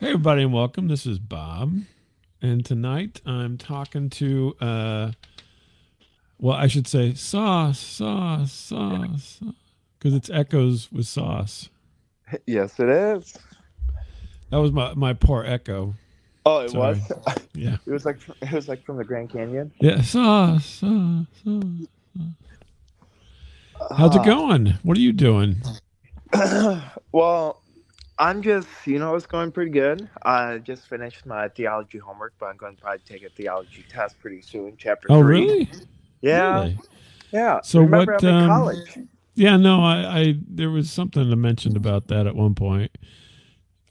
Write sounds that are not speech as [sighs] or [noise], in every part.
Hey, everybody, and welcome. This is Bob, and tonight I'm talking to, uh, well, I should say Sos, Sos, Sos, because it's echoes with Sos. [laughs] Yes, it is. That was my my poor echo. Oh, it Sorry. was. [laughs] Yeah, It was like it was like from the Grand Canyon. yeah, Sos, Sos, Sos. How's it Ah. going? What are you doing? [coughs] well, I'm just, you know, it's going pretty good. I just finished my theology homework, but I'm going to probably take a theology test pretty soon. Chapter Oh, three. really? Yeah, Really? yeah. So Remember, what, I'm in um, college. Yeah, no, I, I there was something I mentioned about that at one point.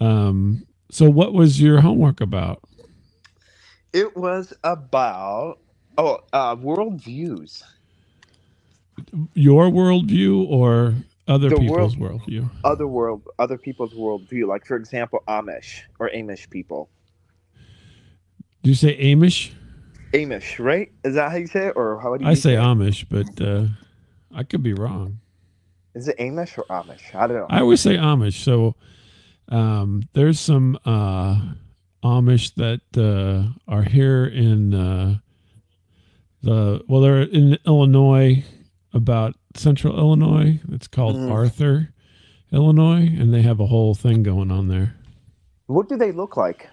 Um, so what was your homework about? It was about oh, uh, world views. Your worldview or other The people's world- worldview? Other world, other people's worldview. Like for example, Amish or Amish people. Do you say Amish? Amish, right? Is that how you say it, or how do you I say it? Amish, but uh, I could be wrong. Is it Amish or Amish? I don't know. I always say Amish. So um, there's some uh, Amish that uh, are here in uh, the well, they're in Illinois, about central Illinois. It's called Mm. Arthur, Illinois, and they have a whole thing going on there. What do they look like?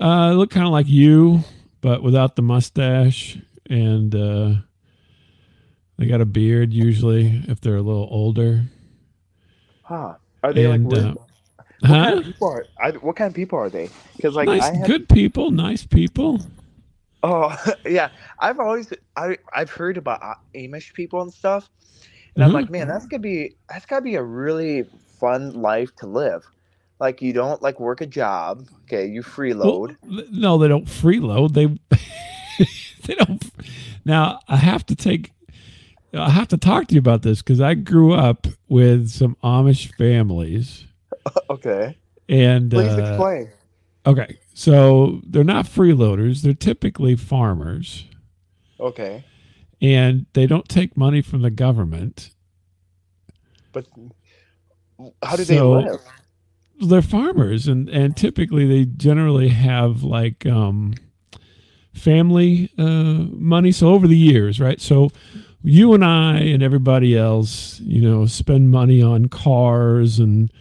Uh, they look kind of like you, but without the mustache, and uh, they got a beard usually if they're a little older. Huh? Are they And, like? uh, what, kind of people are, I, what kind of people are they? Because like nice, I have. good people, nice people. Oh [laughs] yeah, I've always I I've heard about Amish people and stuff, and I'm Mhm. like, man, that's gonna be that's gotta be a really fun life to live. Like you don't like work a job. Okay, you freeload. Well, no, they don't freeload. They [laughs] they don't. Now I have to take. I have to talk to you about this because I grew up with some Amish families, [laughs] okay, and please uh, explain. okay, so they're not freeloaders. They're typically farmers, Okay, and they don't take money from the government. but how do So- they live? they're farmers and and typically they generally have like um family uh money so over the years right so you and i and everybody else you know spend money on cars and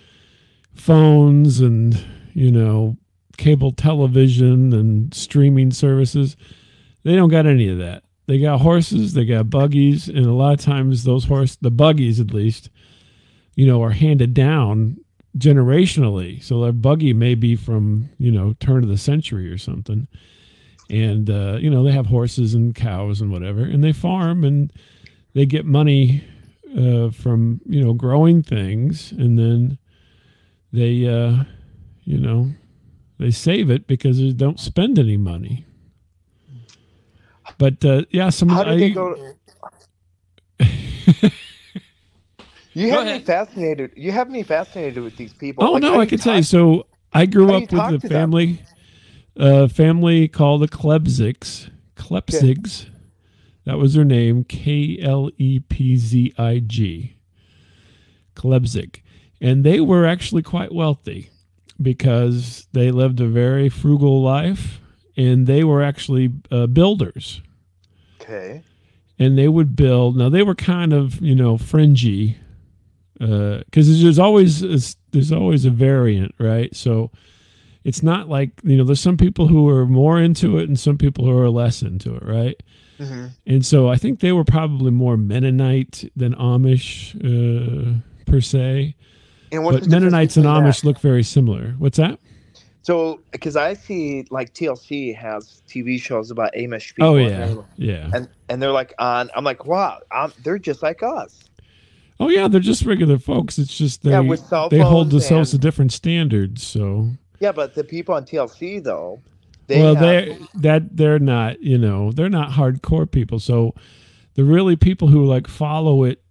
phones and you know cable television and streaming services they don't got any of that they got horses they got buggies and a lot of times those horse the buggies at least you know are handed down generationally. So their buggy may be from, you know, turn of the century or something. And, uh, you know, they have horses and cows and whatever, and they farm and they get money uh, from, you know, growing things. And then they, uh, you know, they save it because they don't spend any money. But, uh, yeah, some How did I- they go? [laughs] You Go have me fascinated. You have me fascinated with these people. Oh Like, no, I can you tell you. So I grew how up with talk a to them? family, a family called the Klebzigs. Klepzigs. That was their name. K L E P Z I G. Klepzig, and they were actually quite wealthy because they lived a very frugal life, and they were actually uh, builders Okay. and they would build. Now they were kind of you know fringy, because there's always a, there's always a variant, right? So it's not like you know there's some people who are more into it and some people who are less into it, right? hmm And so I think they were probably more Mennonite than Amish uh, per se, And the Mennonites and between that? Amish look very similar. What's that? So, because I see like TLC has TV shows about Amish oh, people. Oh yeah, they're- yeah. And and they're like on. I'm like, wow, i they're just like us. Oh yeah, they're just regular folks. It's just they Yeah, with cell they hold themselves to different standards. So Yeah, but the people on TLC though, they well, they that they're not, you know, they're not hardcore people. So the really people who like follow it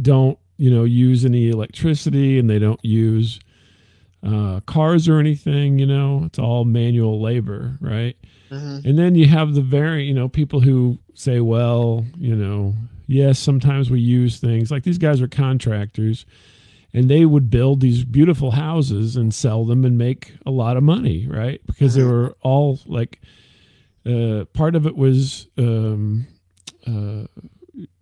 don't, you know, use any electricity and they don't use uh, cars or anything. You know, it's all manual labor, right? Mhm. And then you have the very, you know, people who say, well, you know, yes, sometimes we use things like these guys are contractors and they would build these beautiful houses and sell them and make a lot of money, right? Because they were all like, uh, part of it was um, uh,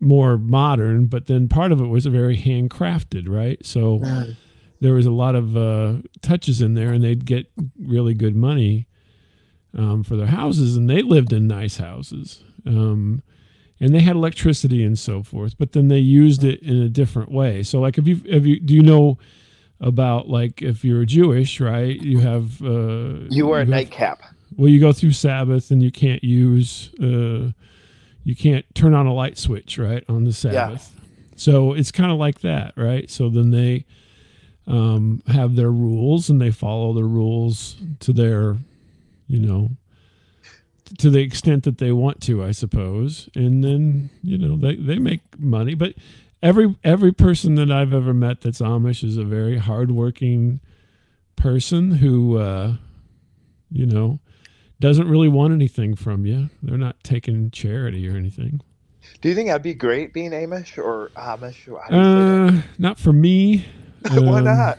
more modern, but then part of it was very handcrafted, right? So there was a lot of uh, touches in there, and they'd get really good money um, for their houses, and they lived in nice houses. Um, and they had electricity and so forth, but then they used it in a different way. So, like, if you, if you, do you know about like if you're Jewish, right? You have uh, You wear a have- nightcap. well, you go through Sabbath and you can't use, uh, you can't turn on a light switch, right, on the Sabbath. So it's kind of like that, right? So then they um, have their rules and they follow the rules to their, you know, to the extent that they want to, I suppose. And then you know they they make money, but every every person that I've ever met that's Amish is a very hardworking person who, uh, you know doesn't really want anything from you. They're not taking charity or anything. Do you think that'd be great being Amish or Amish? Or how do you say Uh, not for me. that? [laughs] Why Um, not?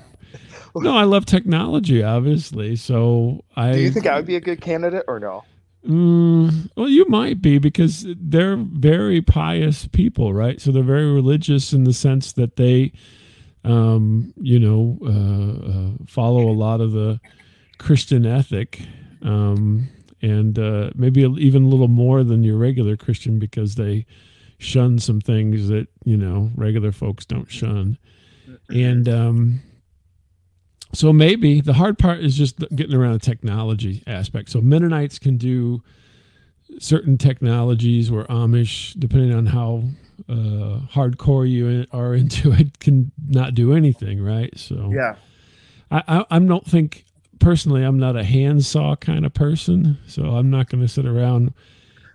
No, I love technology, obviously. So I. Do you think I would be a good candidate or no? Mm, well, you might be because they're very pious people, right? So they're very religious in the sense that they, um, you know, uh, uh, follow a lot of the Christian ethic, um, and uh, maybe even a little more than your regular Christian because they shun some things that you know regular folks don't shun, and um, so maybe the hard part is just getting around the technology aspect. So Mennonites can do certain technologies where Amish, depending on how uh, hardcore you are [laughs] into it, can not do anything, right? So Yeah. I, I, I don't think personally I'm not a handsaw kind of person, so I'm not going to sit around.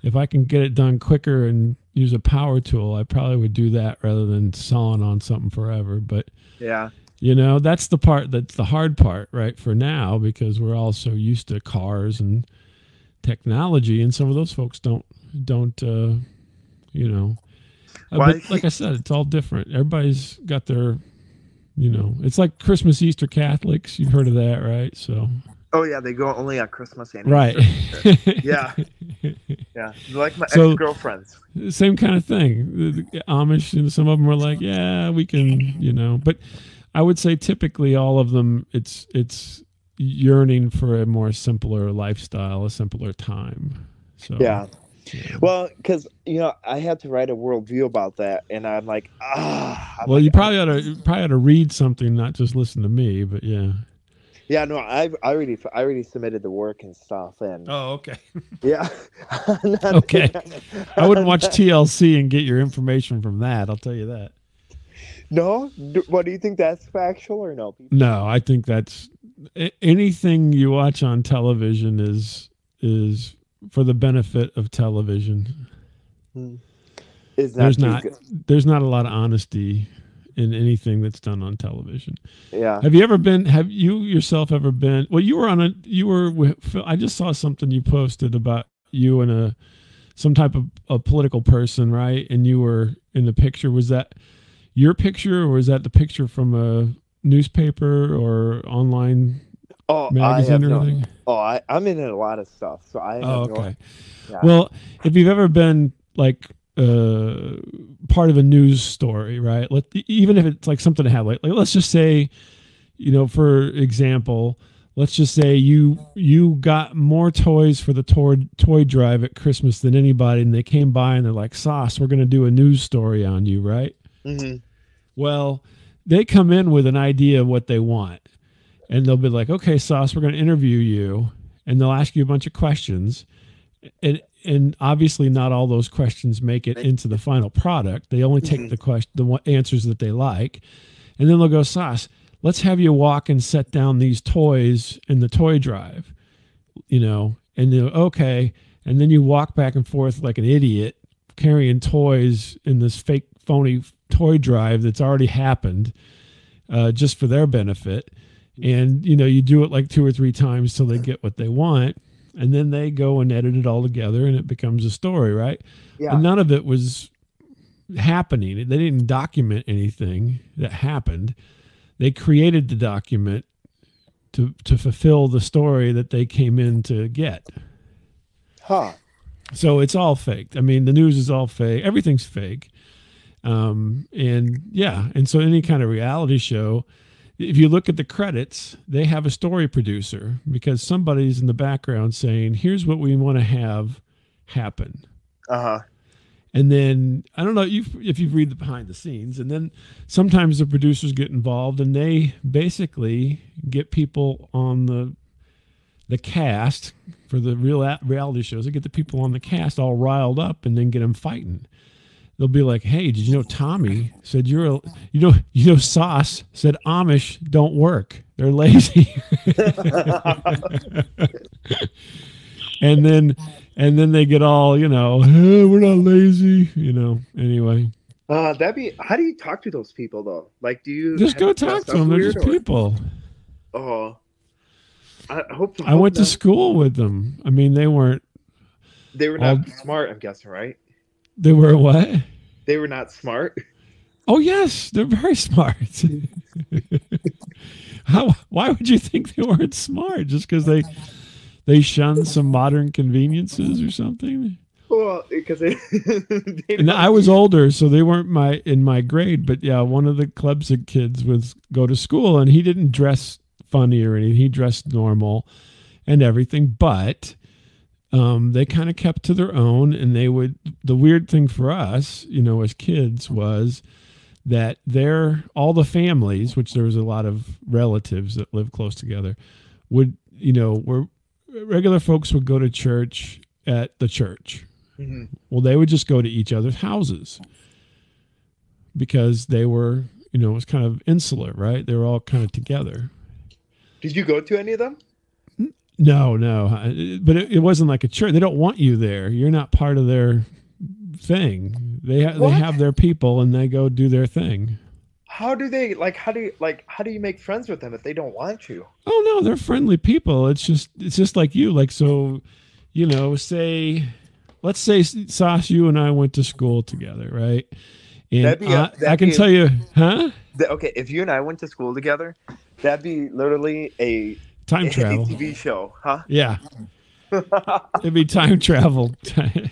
If I can get it done quicker and use a power tool, I probably would do that rather than sawing on something forever. But Yeah. you know, that's the part that's the hard part, right? For now, because we're all so used to cars and technology, and some of those folks don't don't uh, you know. Uh, Well, but like I said, it's all different. Everybody's got their, you know, it's like Christmas, Easter Catholics. You've heard of that, right? So Oh yeah, they go only on Christmas and right. [laughs] Yeah. Yeah. Like my So- ex girlfriends. same kind of thing. The, the Amish and some of them are like, yeah, we can, you know, but I would say typically all of them, it's it's yearning for a more simpler lifestyle, a simpler time. So Yeah. Yeah. Well, because you know, I had to write a worldview about that, and I'm like, ah. I'm well, like, you probably ought to you probably ought to read something, not just listen to me. But yeah. Yeah, no, I I already I already submitted the work and stuff, and Oh, okay. [laughs] yeah. [laughs] Okay. I wouldn't watch [laughs] TLC and get your information from that. I'll tell you that. No, D- what do you think? That's factual or no? No, I think that's anything you watch on television is is for the benefit of television. Hmm. Is not There's not good. there's not a lot of honesty in anything that's done on television. Yeah. Have you ever been have you yourself ever been Well, you were on a you were with I just saw something you posted about you and a some type of a political person, right? And you were in the picture was that your picture or was that the picture from a newspaper or online Oh, I magazine or no. anything? Oh, I, I'm in a lot of stuff, so I. Oh, no- okay. Yeah. Well, if you've ever been like uh, part of a news story, right? Let, even if it's like something to have, like, like let's just say, you know, for example, let's just say you you got more toys for the toy toy drive at Christmas than anybody, and they came by and they're like, "Sos, we're going to do a news story on you, right?" Mhm. Well, they come in with an idea of what they want. And they'll be like, okay, Sos, we're going to interview you. And they'll ask you a bunch of questions. And, and obviously, not all those questions make it into the final product. They only take Mhm. the question, the answers that they like. And then they'll go, Sos, let's have you walk and set down these toys in the toy drive, you know, and then, okay. And then you walk back and forth like an idiot carrying toys in this fake phony toy drive that's already happened uh, just for their benefit and you know you do it like two or three times till they get what they want and then they go and edit it all together and it becomes a story right Yeah. and none of it was happening they didn't document anything that happened they created the document to to fulfill the story that they came in to get. Huh. So it's all faked I mean, the news is all fake. Everything's fake. Um, and yeah, and so any kind of reality show, if you look at the credits, they have a story producer because somebody's in the background saying, "Here's what we want to have happen." Uh huh. And then I don't know if if you read the behind the scenes, and then sometimes the producers get involved and they basically get people on the the cast for the real reality shows. They get the people on the cast all riled up and then get them fighting. They'll be like, "Hey, did you know Tommy said you're a you know you know Sos said Amish don't work. They're lazy." [laughs] and then and then they get all you know "Eh, we're not lazy you know anyway Uh, that'd be. How do you talk to those people though? Like, do you just go talk to them they're just or- people Oh, I hope. i hope went to school with them i mean they weren't They were all- not smart. I'm guessing, right? They were what They were not smart. oh yes they're very smart [laughs] how why would you think they weren't smart just because they they shunned some modern conveniences or something Well, because they. [laughs] they and I was older, so they weren't my in my grade. But yeah, one of the clubs of kids was go to school, and he didn't dress funny or anything. He dressed normal and everything, but um, they kind of kept to their own. And they would. The weird thing for us, you know, as kids, was that their all the families, which there was a lot of relatives that lived close together, would you know were regular folks would go to church at the church Mhm. well, they would just go to each other's houses because they were, you know, it was kind of insular, right? They were all kind of together. Did you go to any of them? No, no, but it, it wasn't like a church. They don't want you there. You're not part of their thing. They ha- they have their people and they go do their thing. How do they like? How do you like? How do you make friends with them if they don't want you? Oh no, they're friendly people. It's just it's just like you. Like so, you know, say let's say Sos, you and I went to school together, right? And That'd be a- I, can be a- tell you, huh? Okay, if you and I went to school together, that'd be literally a, Time [laughs] travel. TV show, huh? Yeah, [laughs] it'd be time travel,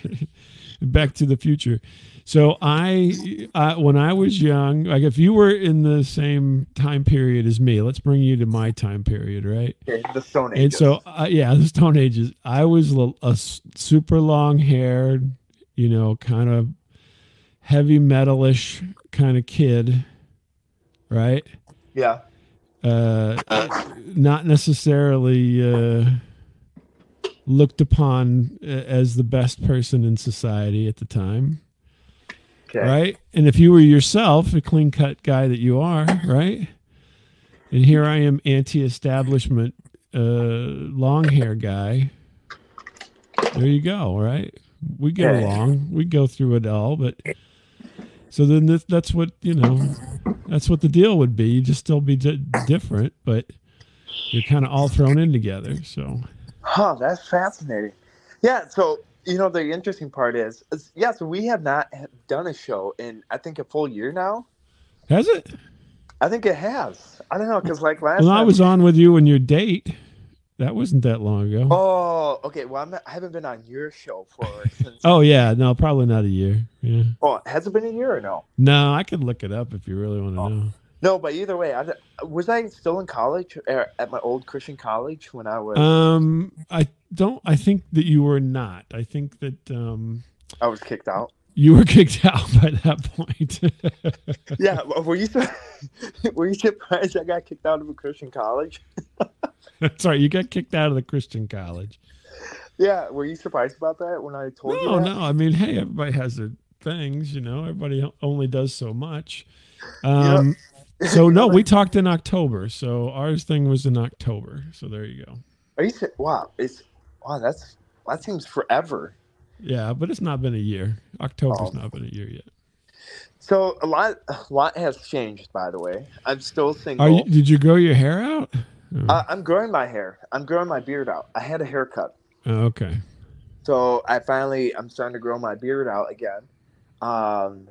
[laughs] Back to the Future. So I, uh, when I was young, like if you were in the same time period as me, let's bring you to my time period, right? Okay, the Stone Age. And so, uh, yeah, the Stone Ages. I was a super long haired, you know, kind of heavy metalish kind of kid, right? yeah, uh, not necessarily uh, looked upon uh, as the best person in society at the time, okay, right? And if you were yourself, a clean cut guy that you are, right? And here I am, anti establishment, uh, long hair guy. There you go, right? We get along, we go through it all, but so then this, that's what, you know, that's what the deal would be. You just still be di- different, but you're kind of all thrown in together. So, oh, that's fascinating. Yeah, so you know the interesting part is, is yeah, so we have not done a show in I think a full year now. has it? I think it has. I don't know because like last Well, I was on with you and your date. That wasn't that long ago. Oh, okay. Well, I'm not, I haven't been on your show for since. [laughs] Oh yeah, no, probably not a year. Yeah. oh, has it been a year or no? No, I could look it up if you really want to Oh. know. No, but either way, I, was I still in college er, at my old Christian college when I was Um, I don't. I think that you were not. I think that um, I was kicked out. You were kicked [laughs] out by that point. [laughs] Yeah, were you [laughs] were you surprised I got kicked out of a Christian college? Sorry, you got kicked out of the Christian college. Yeah, were you surprised about that when I told you? No, no. I mean, hey, everybody has their things. You know, everybody only does so much. Um, so no, we talked in October. So ours thing was in October. So there you go. Are you? Wow, it's wow. That's that seems forever. Yeah, but it's not been a year. October's Oh. not been a year yet. So a lot, a lot has changed. By the way, I'm still single. You? Did you grow your hair out? Uh, I'm growing my hair. I'm growing my beard out. I had a haircut, oh, okay. so I finally I'm starting to grow my beard out again. Um,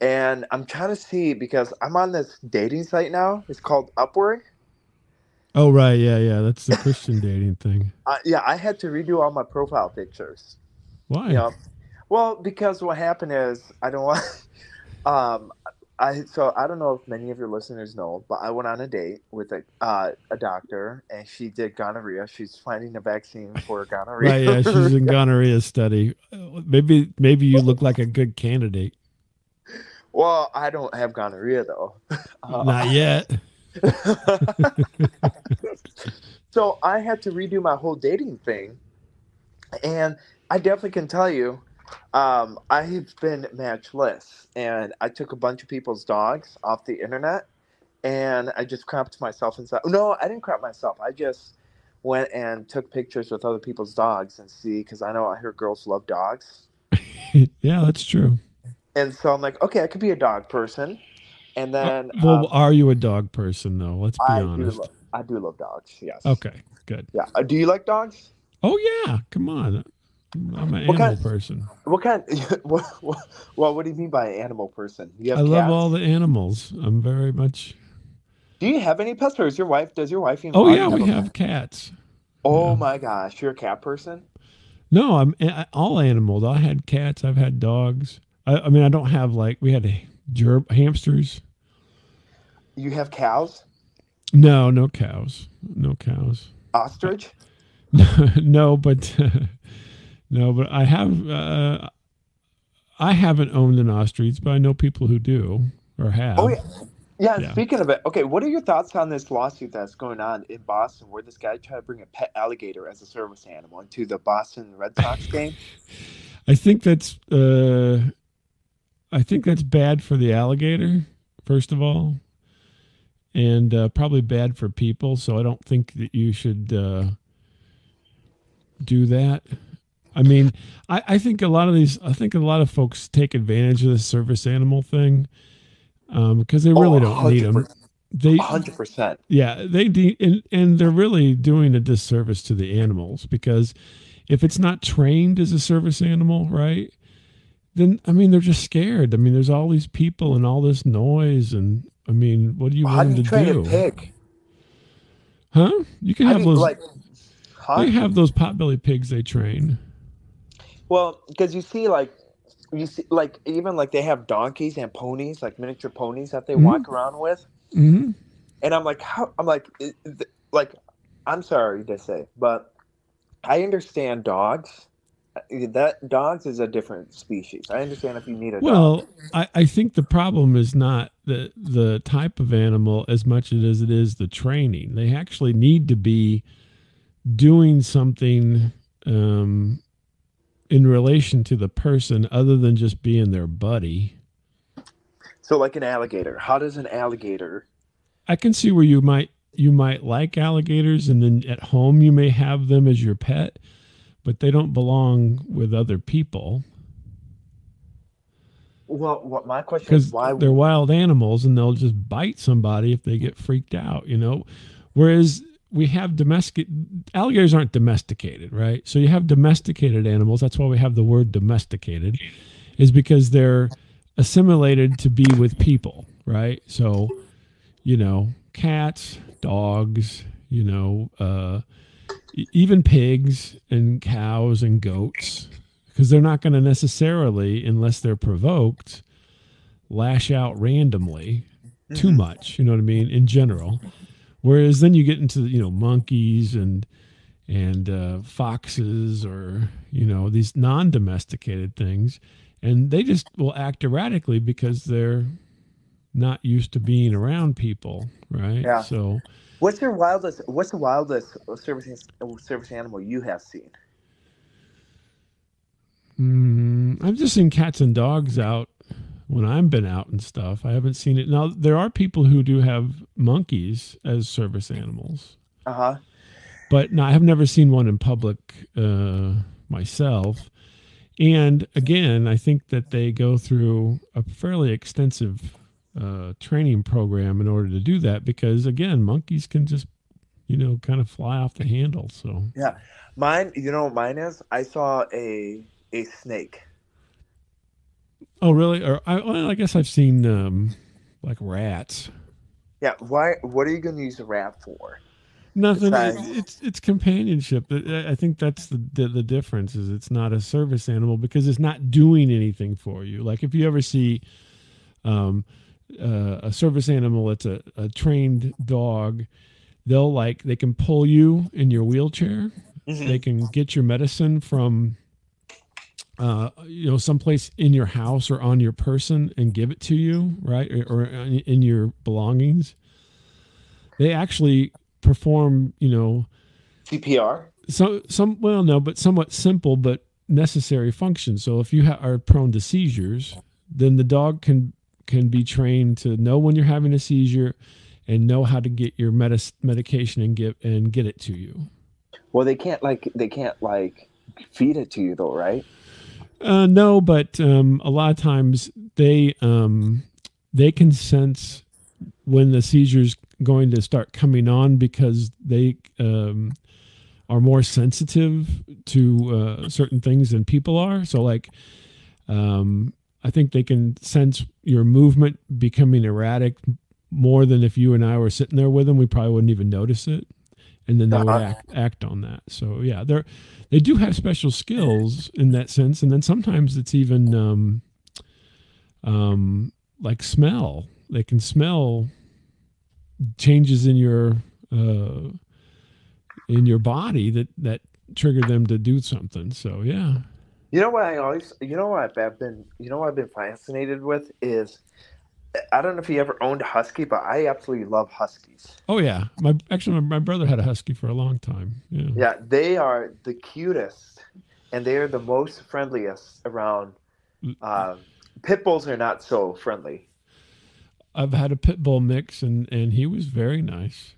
and I'm trying to see because I'm on this dating site now. It's called Upward. Oh right, yeah, yeah. That's the Christian dating thing. Uh, yeah, I had to redo all my profile pictures. Why? Know, well, because what happened is I don't want. [laughs] Um, I so I don't know if many of your listeners know, but I went on a date with a uh, a doctor, and she did gonorrhea. She's finding a vaccine for gonorrhea. [laughs] Right, yeah, she's in gonorrhea study. Maybe maybe you look like a good candidate. well, I don't have gonorrhea though. [laughs] Uh, Not yet. so I had to redo my whole dating thing, and I definitely can tell you, um, I've been matchless, and I took a bunch of people's dogs off the internet, and I just cropped myself inside. No, I didn't crop myself. I just went and took pictures with other people's dogs and see because I know I hear girls love dogs, [laughs] yeah, that's true. and so I'm like, okay, I could be a dog person, and then well, um, are you a dog person though? Let's be I do, honest. lo- I do love dogs. Yes. Okay, good. Yeah. Uh, do you like dogs? Oh yeah, come on. I'm an What animal kind- person. What kind? [laughs] What, what, well, what do you mean by an animal person? You have I love all the animals. I'm very much. Do you have any pets, or is your wife? Does your wife even? Oh yeah, we have cats. Oh yeah. my gosh, you're a cat person. No, I'm I- all animals. I had cats. I've had dogs. I, I mean, I don't have like we had a, gerb hamsters. You have cows, No, no cows. No cows. ostrich. [laughs] no, but [laughs] no, but I have. Uh, I haven't owned an ostrich, but I know people who do or have. Oh yeah. Yeah, Yeah. speaking of it, okay, what are your thoughts on this lawsuit that's going on in Boston where this guy tried to bring a pet alligator as a service animal into the Boston Red Sox [laughs] game? I think that's. Uh, I think that's bad for the alligator, first of all, and uh, probably bad for people. So I don't think that you should uh, do that. I mean, I, I think a lot of these. I think a lot of folks take advantage of the service animal thing um, because they really Oh, don't need them. They, hundred percent. yeah, they de- and, and they're really doing a disservice to the animals because if it's not trained as a service animal, right? Then I mean they're just scared. I mean, there's all these people and all this noise, and I mean, what do you How want them to train do? a pig? Huh? You can How have those. like, huh? They have those potbelly pigs they train. Well, because you see, like, you see, like, even like they have donkeys and ponies, like miniature ponies that they Mhm. walk around with, hmm and I'm like, how? I'm like, like, I'm sorry to say, but I understand dogs. Uh, That dogs is a different species. I understand if you need a dog. Well, I, I think the problem is not the the type of animal as much as it is the training. They actually need to be doing something um, in relation to the person other than just being their buddy. So, like an alligator, how does an alligator? I can see where you might you might like alligators and then at home you may have them as your pet, but they don't belong with other people Well, what my question is, why? they're wild animals and they'll just bite somebody if they get freaked out, you know. Whereas we have domestic alligators aren't domesticated, right? So you have domesticated animals. That's why we have the word domesticated, is because they're assimilated to be with people, right? So, you know, cats, dogs, you know, uh, even pigs and cows and goats, because they're not going to necessarily, unless they're provoked, lash out randomly too Mhm. much. You know what I mean? In general, whereas then you get into you know monkeys and and uh, foxes or you know these non-domesticated things, and they just will act erratically because they're not used to being around people, right? Yeah. So What's your wildest? What's the wildest service service animal you have seen? mm, I've just seen cats and dogs out when I've been out and stuff. I haven't seen it now. There are people who do have monkeys as service animals. Uh huh. but no, I have never seen one in public uh, myself. And again, I think that they go through a fairly extensive uh, training program in order to do that because, again, monkeys can just, you know, kind of fly off the handle. So, yeah, Mine, you know what mine is? I saw a a snake. Oh, really? Or I, well, I guess I've seen um, like rats. Yeah. Why? What are you going to use a rat for? Nothing. Besides- It, it's it's companionship. I I think that's the, the the difference. Is it's not a service animal because it's not doing anything for you. Like if you ever see, um, uh, a service animal that's a, a trained dog, they'll like they can pull you in your wheelchair. They can get your medicine from, uh, you know, someplace in your house or on your person and give it to you, right, or, or in your belongings. They actually perform, you know, CPR. so some well no but somewhat simple but necessary functions so if you ha- are prone to seizures then the dog can can be trained to know when you're having a seizure and know how to get your medis- medication and get and get it to you Well, they can't like they can't like feed it to you though, right? Uh, no but um, a lot of times they um, they can sense when the seizure's going to start coming on because they um, are more sensitive to uh, certain things than people are. So, like, um, I think they can sense your movement becoming erratic more than if you and I were sitting there with them. We probably wouldn't even notice it, and then they would Uh-huh. act act on that. So, yeah, they're they do have special skills in that sense, and then sometimes it's even um, um, like smell. They can smell changes in your uh, in your body that that trigger them to do something. So yeah, You know what I always, you know what I've been, you know what I've been fascinated with is, I don't know if you ever owned a husky, but I absolutely love huskies. oh yeah. My actually my, my brother had a husky for a long time. Yeah, Yeah, they are the cutest, and they are the most friendliest around. Um, pit bulls are not so friendly. I've had a pit bull mix and and he was very nice.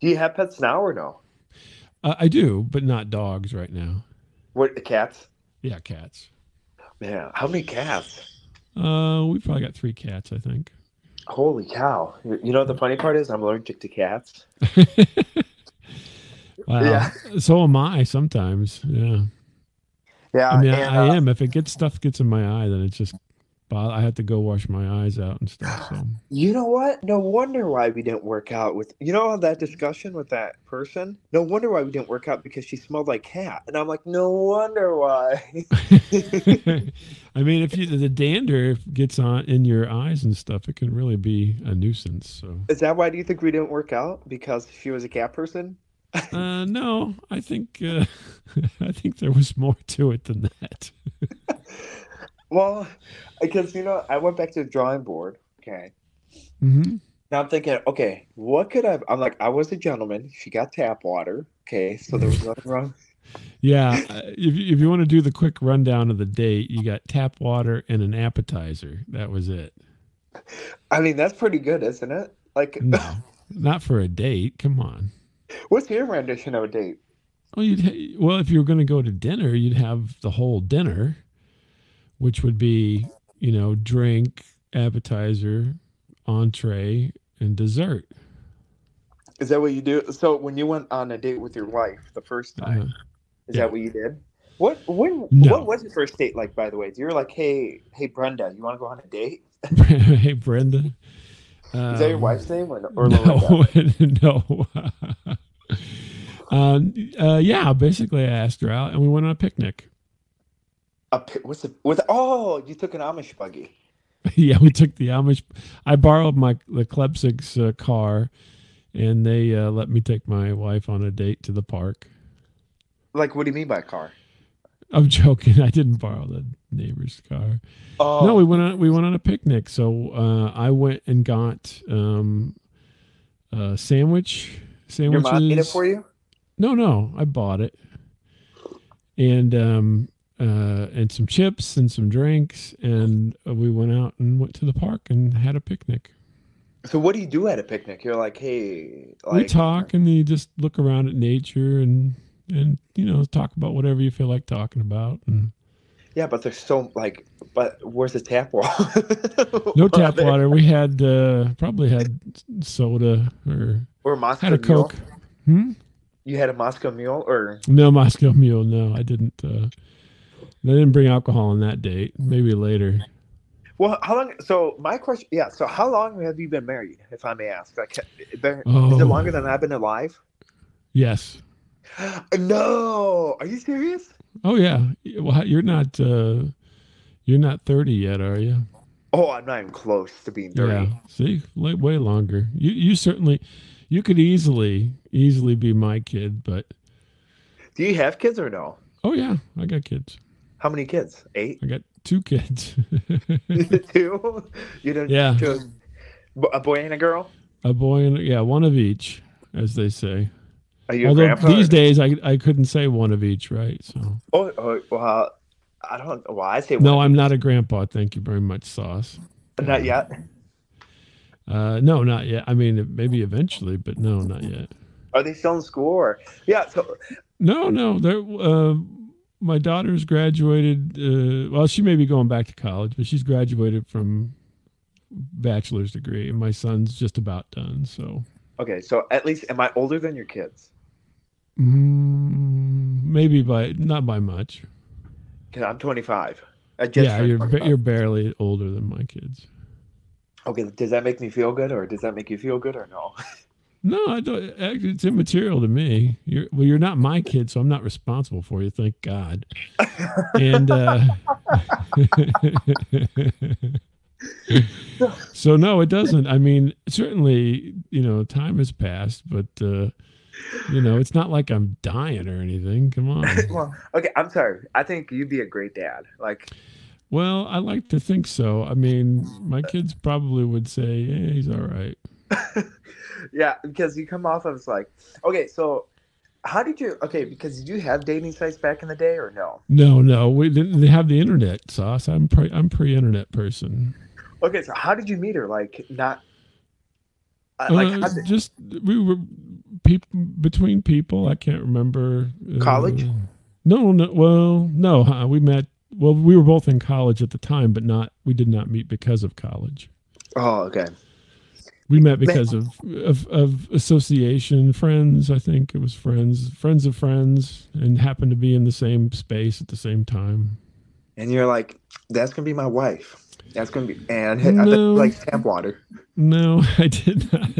Do you have pets now or no? Uh, I do, but not dogs right now. What cats? Yeah, cats. Man, how many cats? Uh, we probably got three cats, I think. Holy cow! You know what the funny part is? I'm allergic to cats. [laughs] Wow. Yeah. So am I sometimes. Yeah. Yeah, I mean, and, I, I uh, am. If it gets stuff gets in my eye, then it's just. Bo- I had to go wash my eyes out and stuff. So [gasps] You know what? No wonder why we didn't work out with you know that discussion with that person? No wonder why we didn't work out because she smelled like cat. And I'm like, no wonder why. [laughs] I mean, if you, the dander gets on in your eyes and stuff, it can really be a nuisance. So, Is that why do you think we didn't work out? Because she was a cat person? uh, no, I think uh, [laughs] I think there was more to it than that. [laughs] Well, because you know, I went back to the drawing board. Okay. hmm Now I'm thinking, okay, what could I I'm like, I was a gentleman. She got tap water. Okay, so there was [laughs] nothing wrong. Yeah, uh, if you, if you want to do the quick rundown of the date, you got tap water and an appetizer. That was it. I mean, that's pretty good, isn't it? Like No, [laughs] not for a date. Come on. what's your rendition of a date? Well, you'd well, if you were going to go to dinner, you'd have the whole dinner, which would be, you know, drink, appetizer, entree, and dessert. Is that what you do? So when you went on a date with your wife the first time, Uh, is yeah. that what you did? What when No. what was your first date like by the way? You were like, Hey, hey Brenda, you wanna go on a date? [laughs] [laughs] hey, Brenda. Is that your Um, wife's name or, or No, [laughs] no. um, uh, yeah, basically, I asked her out, and we went on a picnic. A, what's the with oh, you took an Amish buggy. [laughs] yeah, we took the Amish. I borrowed my the Klepzig's uh, car, and they uh, let me take my wife on a date to the park. Like what do you mean by car? I'm [laughs] joking. I didn't borrow the neighbor's car. Oh No, we went on we went on a picnic. So uh, I went and got um, a sandwich. your Sandwiches. mom made it for you? No, no, I bought it, and um, uh, and some chips and some drinks, and we went out and went to the park and had a picnic. So what do you do at a picnic? You're like, hey like we talk and you just look around at nature and and you know talk about whatever you feel like talking about. And Yeah, but there's so like but where's the tap water? [laughs] no tap water. We had uh, probably had soda or Or Moscow had a Mule? Coke. Hmm? You had a Moscow Mule or No Moscow Mule. No, I didn't. Uh, I didn't bring alcohol on that date. Maybe later. Well, how long? So my question, yeah. So how long have you been married, if I may ask? Like, is it Oh. longer than I've been alive? Yes. [gasps] No, are you serious? Oh yeah. Well, you're not. Uh, you're not thirty yet, are you? Oh, I'm not even close to being thirty. Yeah. See, way, way longer. You you certainly, you could easily easily be my kid, but Do you have kids or no? oh yeah, I got kids. How many kids? Eight. I got two kids. [laughs] [laughs] two. You don't. Yeah. Two, a boy and a girl. a boy and yeah, one of each, as they say. Are you a Although grandpa? these days I I couldn't say one of each, right? So Oh, oh, well, I don't. Well, I say no. I'm not a grandpa. Thank you very much, Sos. not yet. Uh, no, not yet. I mean, maybe eventually, but no, not yet. Are they still in school or? Yeah. So No, no. There, uh, my daughter's graduated. Uh, well, she may be going back to college, but she's graduated from bachelor's degree, and my son's just about done. So okay. So at least, am I older than your kids? mm, maybe by not by much. Because I'm 25. I just yeah, you're 25. you're barely older than my kids. Okay. Does that make me feel good, or does that make you feel good, or no? [laughs] No, I don't. Actually, it's immaterial to me. You're well. You're not my kid, so I'm not responsible for you. Thank God. And uh, [laughs] so no, it doesn't. I mean, certainly, you know, time has passed, but uh, you know, it's not like I'm dying or anything. Come on. [laughs] well, okay. I'm sorry. I think you'd be a great dad. Like, Well, I like to think so. I mean, my kids probably would say, "Yeah, he's all right." [laughs] yeah, because you come off of it's like, okay. So, how did you? Okay, because did you have dating sites back in the day, or no? No, no, we didn't have the internet, Sos. I'm pre, I'm pre-internet person. Okay, so how did you meet her? Like, not. Uh, like, Uh, did- just we were people between people. I can't remember. uh, College? No, no. Well, no. Huh? We met. Well, we were both in college at the time, but not. We did not meet because of college. oh, okay. We met because of, of of association, friends. I think it was friends, friends of friends, and happened to be in the same space at the same time. And you're like, that's gonna be my wife. That's gonna be and I No. bet like stamp water. No, [laughs] I did not.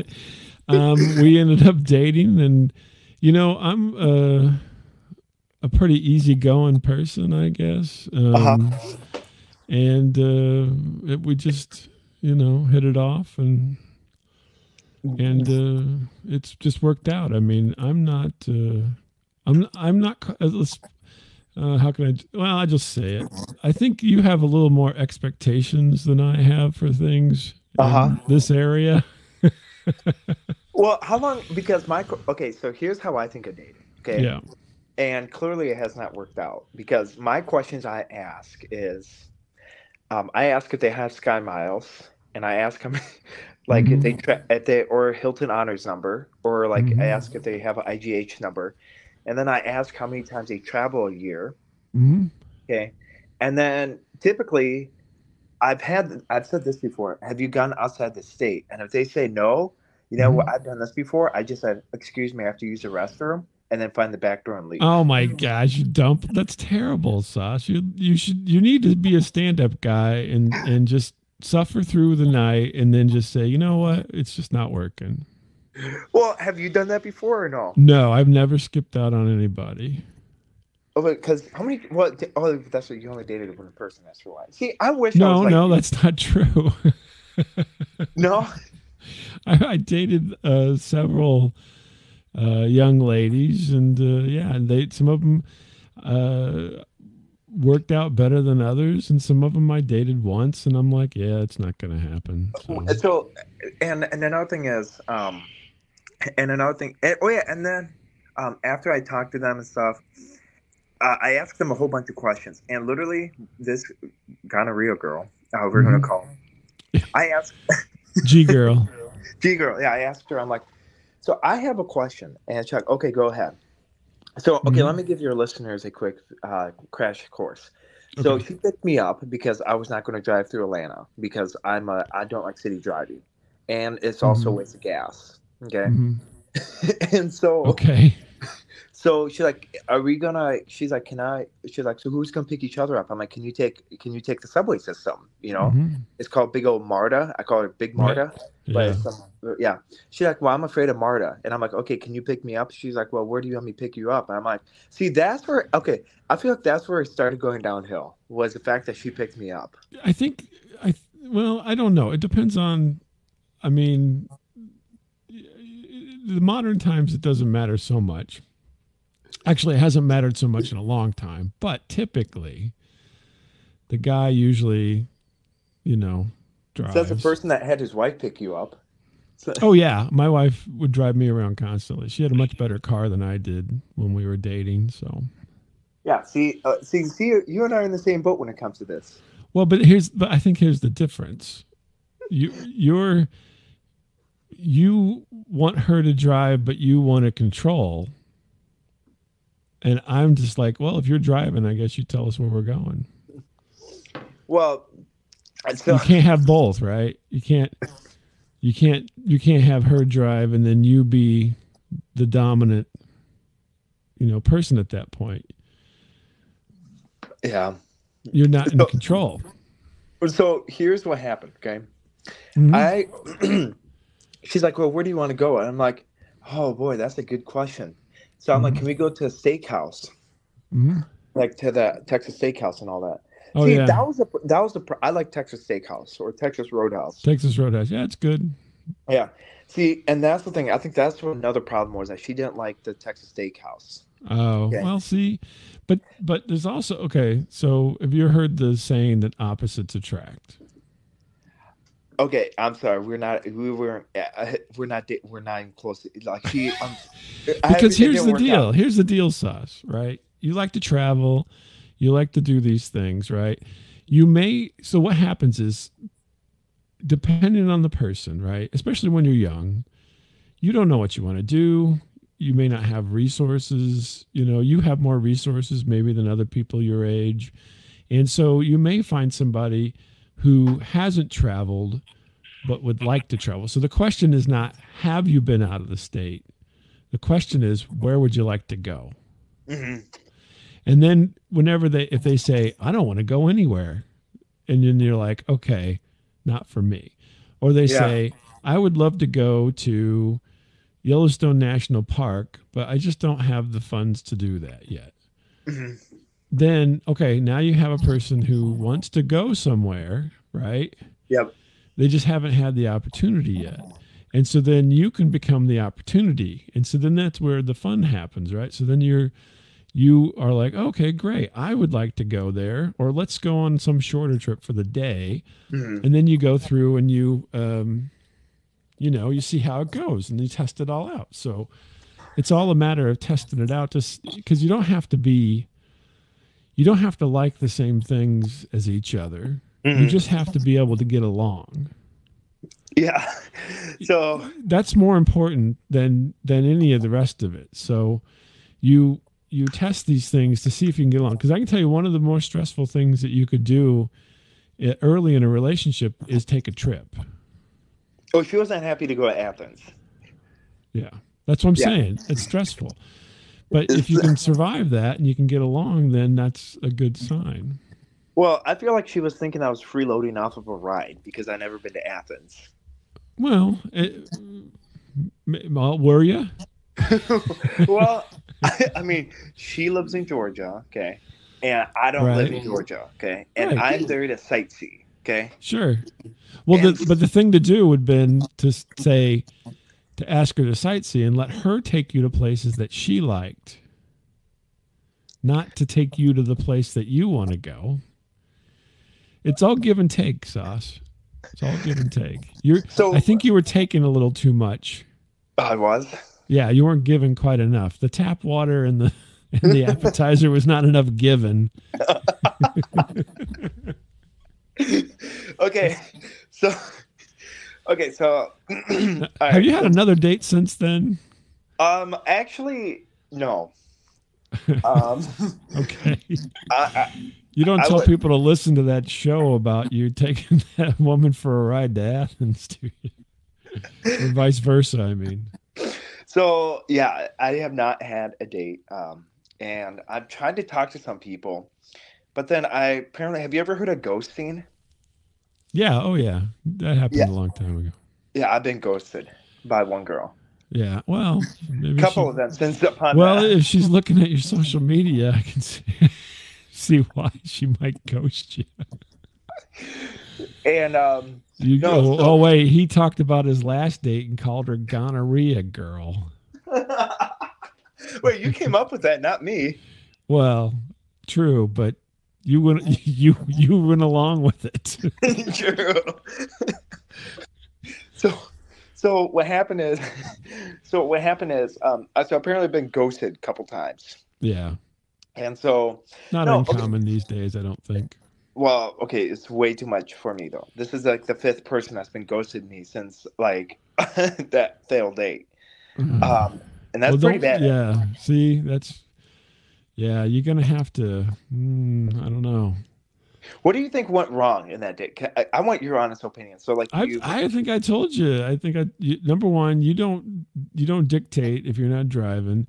Um, we ended up dating, and you know, I'm uh, a pretty easygoing person, I guess. Um, Uh-huh. And uh, it, we just, you know, hit it off, and and uh, it's just worked out. I mean, I'm not, uh, I'm, I'm not. uh, let's- Uh, how can I? Well, I just say it. I think you have a little more expectations than I have for things in Uh-huh. this area. [laughs] Well, how long? Because my okay. So here's how I think of dating. Okay. Yeah. and clearly it has not worked out because my questions I ask is, um, I ask if they have Sky Miles, and I ask them, [laughs] like if they tra- if they or Hilton Honors number, or like Mhm. I ask if they have an IGH number, and then I ask how many times they travel a year. hmm Okay, and then typically, I've had I've said this before. Have you gone outside the state? And if they say no, you know what? I've done this before. I just said, "Excuse me, I have to use the restroom," and then find the back door and leave. Oh my gosh, you dump. That's terrible, Sos. You you should you need to be a stand up guy and and just suffer through the night and then just say, you know what, it's just not working. Well, have you done that before or no? No, I've never skipped out on anybody. Oh, because how many? What? Oh, that's what you only dated one person. That's why. See, I wish. I No, like, no, that's not true. [laughs] no. I, I dated uh, several uh, young ladies, and uh, yeah, and they some of them uh, worked out better than others, and some of them I dated once, and I'm like, yeah, it's not going to happen. So. [laughs] So, and and another thing is, um, and another thing. And, oh yeah, and then, um, after I talked to them and stuff, uh, I asked them a whole bunch of questions, and literally, this gonorrhea girl, uh, we're gonna Mhm. call. Her, I asked [laughs] G girl. [laughs] G girl. Yeah, I asked her. I'm like, so I have a question, and she's like, okay, go ahead. So okay, Mhm. let me give your listeners a quick uh, crash course. So Okay. she picked me up because I was not going to drive through Atlanta because I'm a I don't like city driving, and it's also a Mhm. waste of gas. Okay, Mhm. [laughs] and so Okay. So she's like, "Are we gonna?" She's like, "Can I?" She's like, "So who's gonna pick each other up?" I'm like, "Can you take? Can you take the subway system? You know, Mhm. it's called Big Old Marta. I call it Big. Marta, but Yeah. it's some, yeah." She's like, "Well, I'm afraid of Marta," and I'm like, "Okay, can you pick me up?" She's like, "Well, where do you want me pick you up?" And I'm like, "See, that's where okay, I feel like that's where it started going downhill was the fact that she picked me up." I think I well, I don't know. It depends on. I mean, the modern times it doesn't matter so much. Actually, it hasn't mattered so much in a long time. But typically, the guy usually, you know, drives. So that's the person that had his wife pick you up. So, [laughs] Oh yeah, my wife would drive me around constantly. She had a much better car than I did when we were dating. So yeah, see, uh, see, see, you and I are in the same boat when it comes to this. Well, but here's but I think here's the difference. You you're you want her to drive, but you want to control. And I'm just like, well, if you're driving, I guess you tell us where we're going. Well, You can't have both, right? You can't you can't you can't have her drive and then you be the dominant you know person at that point. yeah. You're not in So- control. So here's what happened. Okay, Mhm. I. [clears throat] she's like, well, where do you want to go? And I'm like, oh boy, that's a good question. So I'm like, Mhm. can we go to a steakhouse, Mhm. like to the Texas Steakhouse and all that? Oh See, yeah. that was the that was the I like Texas Steakhouse or Texas Roadhouse. Texas Roadhouse. Yeah, it's good. Yeah. See, and that's the thing. I think that's what another problem was that she didn't like the Texas Steakhouse. Oh Okay. well, see, but but there's also okay. So have you heard the saying that opposites attract? Okay, I'm sorry. We're not. We were. Uh, [laughs] we're not. We're not even close. Like she. [laughs] Um, I- Because here's the deal. out. Here's the deal, Sos. Right? You like to travel. You like to do these things, right? You may. So what happens is, depending on the person, right? Especially when you're young, you don't know what you want to do. You may not have resources. You know, you have more resources maybe than other people your age. And so you may find somebody who hasn't traveled but would like to travel. So the question is not have you been out of the state? The question is where would you like to go? Mhm. And then whenever they if they say I don't want to go anywhere and then you're like okay, not for me. Or they Yeah. say I would love to go to Yellowstone National Park, but I just don't have the funds to do that yet. Mhm. Then okay, now you have a person who wants to go somewhere, right? Yep. They just haven't had the opportunity yet. And so then you can become the opportunity. And so then that's where the fun happens, right? So then you're you are like, okay, great. I would like to go there, or let's go on some shorter trip for the day. Mhm. And then you go through and you um you know, you see how it goes and you test it all out. So it's all a matter of testing it out just because you don't have to be you don't have to like the same things as each other. You Mhm. just have to be able to get along. Yeah. So That's more important than than any of the rest of it. So you you test these things to see if you can get along. Because I can tell you one of the more stressful things that you could do eh, early in a relationship is take a trip. oh, she wasn't happy to go to Athens. Yeah, that's what I'm Yeah. saying. It's stressful. But if you can survive that and you can get along, then that's a good sign. Well, I feel like she was thinking I was freeloading off of a ride because I never been to Athens. Well, it, well uh, were you? [laughs] well, I, I mean, she lives in Georgia, okay, and I don't live in Georgia, okay, and Right. I'm there to sightsee, okay. Sure. Well, And- the, but the thing to do would been to say, to ask her to sightsee and let her take you to places that she liked, not to take you to the place that you want to go. It's all give and take, Sos. It's all give and take. You're. So I think you were taking a little too much. I was. Yeah, you weren't given quite enough. The tap water and the and the appetizer was not enough given. [laughs] okay, so okay, so [clears throat] Have you had another date since then? um, actually, no. [laughs] Um, Okay. I, I, You don't I tell would- people to listen to that show about you taking [laughs] that woman for a ride to Athens, do you? or vice versa. I mean, So yeah, I have not had a date, um, and I've tried to talk to some people, but then I apparently have you ever heard of ghosting? Yeah. Oh, yeah. That happened Yeah. a long time ago. Yeah, I've been ghosted by one girl. Yeah. Well, maybe A couple she- of them since upon Well, that. if she's looking at your social media, I can see, [laughs] see why she might ghost you. and um, You No, go, so- oh wait, he talked about his last date and called her gonorrhea girl. [laughs] wait, you came up with that, not me. Well, true, but you went [laughs] you you went along with it. [laughs] True. [laughs] so, so what happened is, so what happened is, um, so apparently I've been ghosted a couple times, yeah, and so, not No, okay. uncommon these days, I don't think. well, okay, it's way too much for me though. This is like the fifth person that's been ghosted me since like that failed date, um, and that's Well, pretty bad. Yeah, see, that's yeah. You're gonna have to. Mm, I don't know. What do you think went wrong in that date? Ca- I, I want your honest opinion. So, like, I you, I think I told you. I think I you, number one, you don't you don't dictate if you're not driving,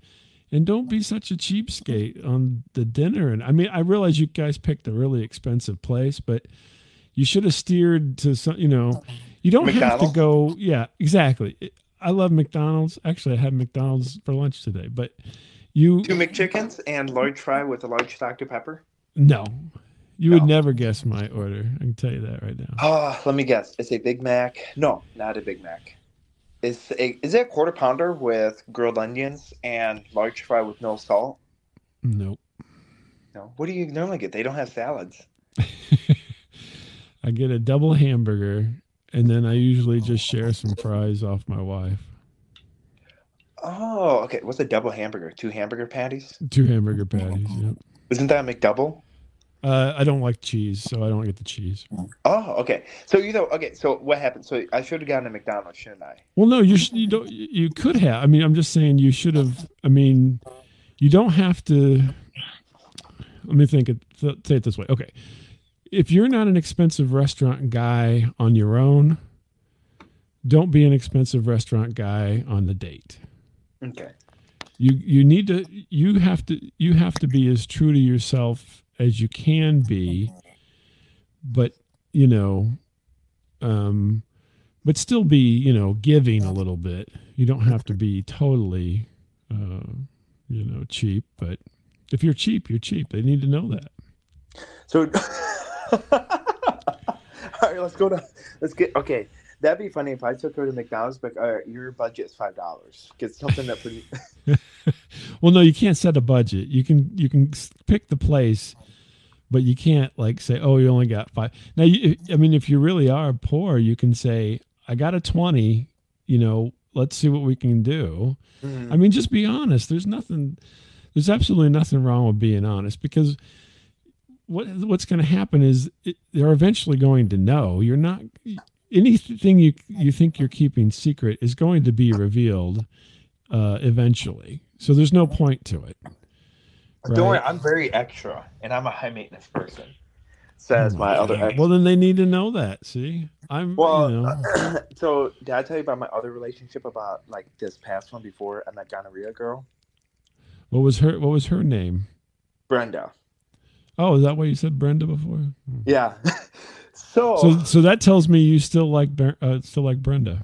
and don't be such a cheapskate on the dinner. And I mean, I realize you guys picked a really expensive place, but you should have steered to some. You know, you don't have to go. Yeah, exactly. I love McDonald's. Actually, I had McDonald's for lunch today, but you two McChickens and large fry with a large Dr Pepper. no, you would never guess my order. I can tell you that right now. Oh, let me guess. It's a Big Mac. No, not a Big Mac. Is a is it a quarter pounder with grilled onions and large fry with no salt? Nope. No. What do you normally get? They don't have salads. [laughs] I get a double hamburger, and then I usually just oh. share some fries off my wife. Oh, okay. What's a double hamburger? Two hamburger patties? Two hamburger patties. Yep. Isn't that a McDouble? Uh, I don't like cheese, so I don't get the cheese. Oh, okay. So you know, okay. So what happened? So I should have gotten a McDonald's, shouldn't I? Well, no, you sh- you don't. You could have. I mean, I'm just saying you should have. I mean, you don't have to. Let me think. It, th- say it this way. Okay, if you're not an expensive restaurant guy on your own, don't be an expensive restaurant guy on the date. Okay. you you need to you have to you have to be as true to yourself as you can be but you know um but still be you know giving a little bit you don't have to be totally uh you know cheap but if you're cheap you're cheap they need to know that So, [laughs] all right, let's go to let's get okay. That'd be funny if I took her to McDonald's, but all right, your budget is five dollars. Get something that pretty. [laughs] well no you can't set a budget you can you can pick the place but you can't like say oh you only got five now you, i mean if you really are poor you can say i got a 20 you know let's see what we can do Mhm. i mean just be honest there's nothing there's absolutely nothing wrong with being honest because what what's going to happen is it, they're eventually going to know you're not anything you you think you're keeping secret is going to be revealed uh, eventually. So there's no point to it. Don't worry. I'm very extra, and I'm a high maintenance person. Says Oh my other ex. Well, then they need to know that. See, I'm. Well, you know, [clears throat] so did I tell you about my other relationship about like this past one before I met gonorrhea girl, what was her? What was her name? Brenda? Oh, is that why you said Brenda before? Hmm. Yeah. [laughs] so, So, so that tells me you still like uh, still like Brenda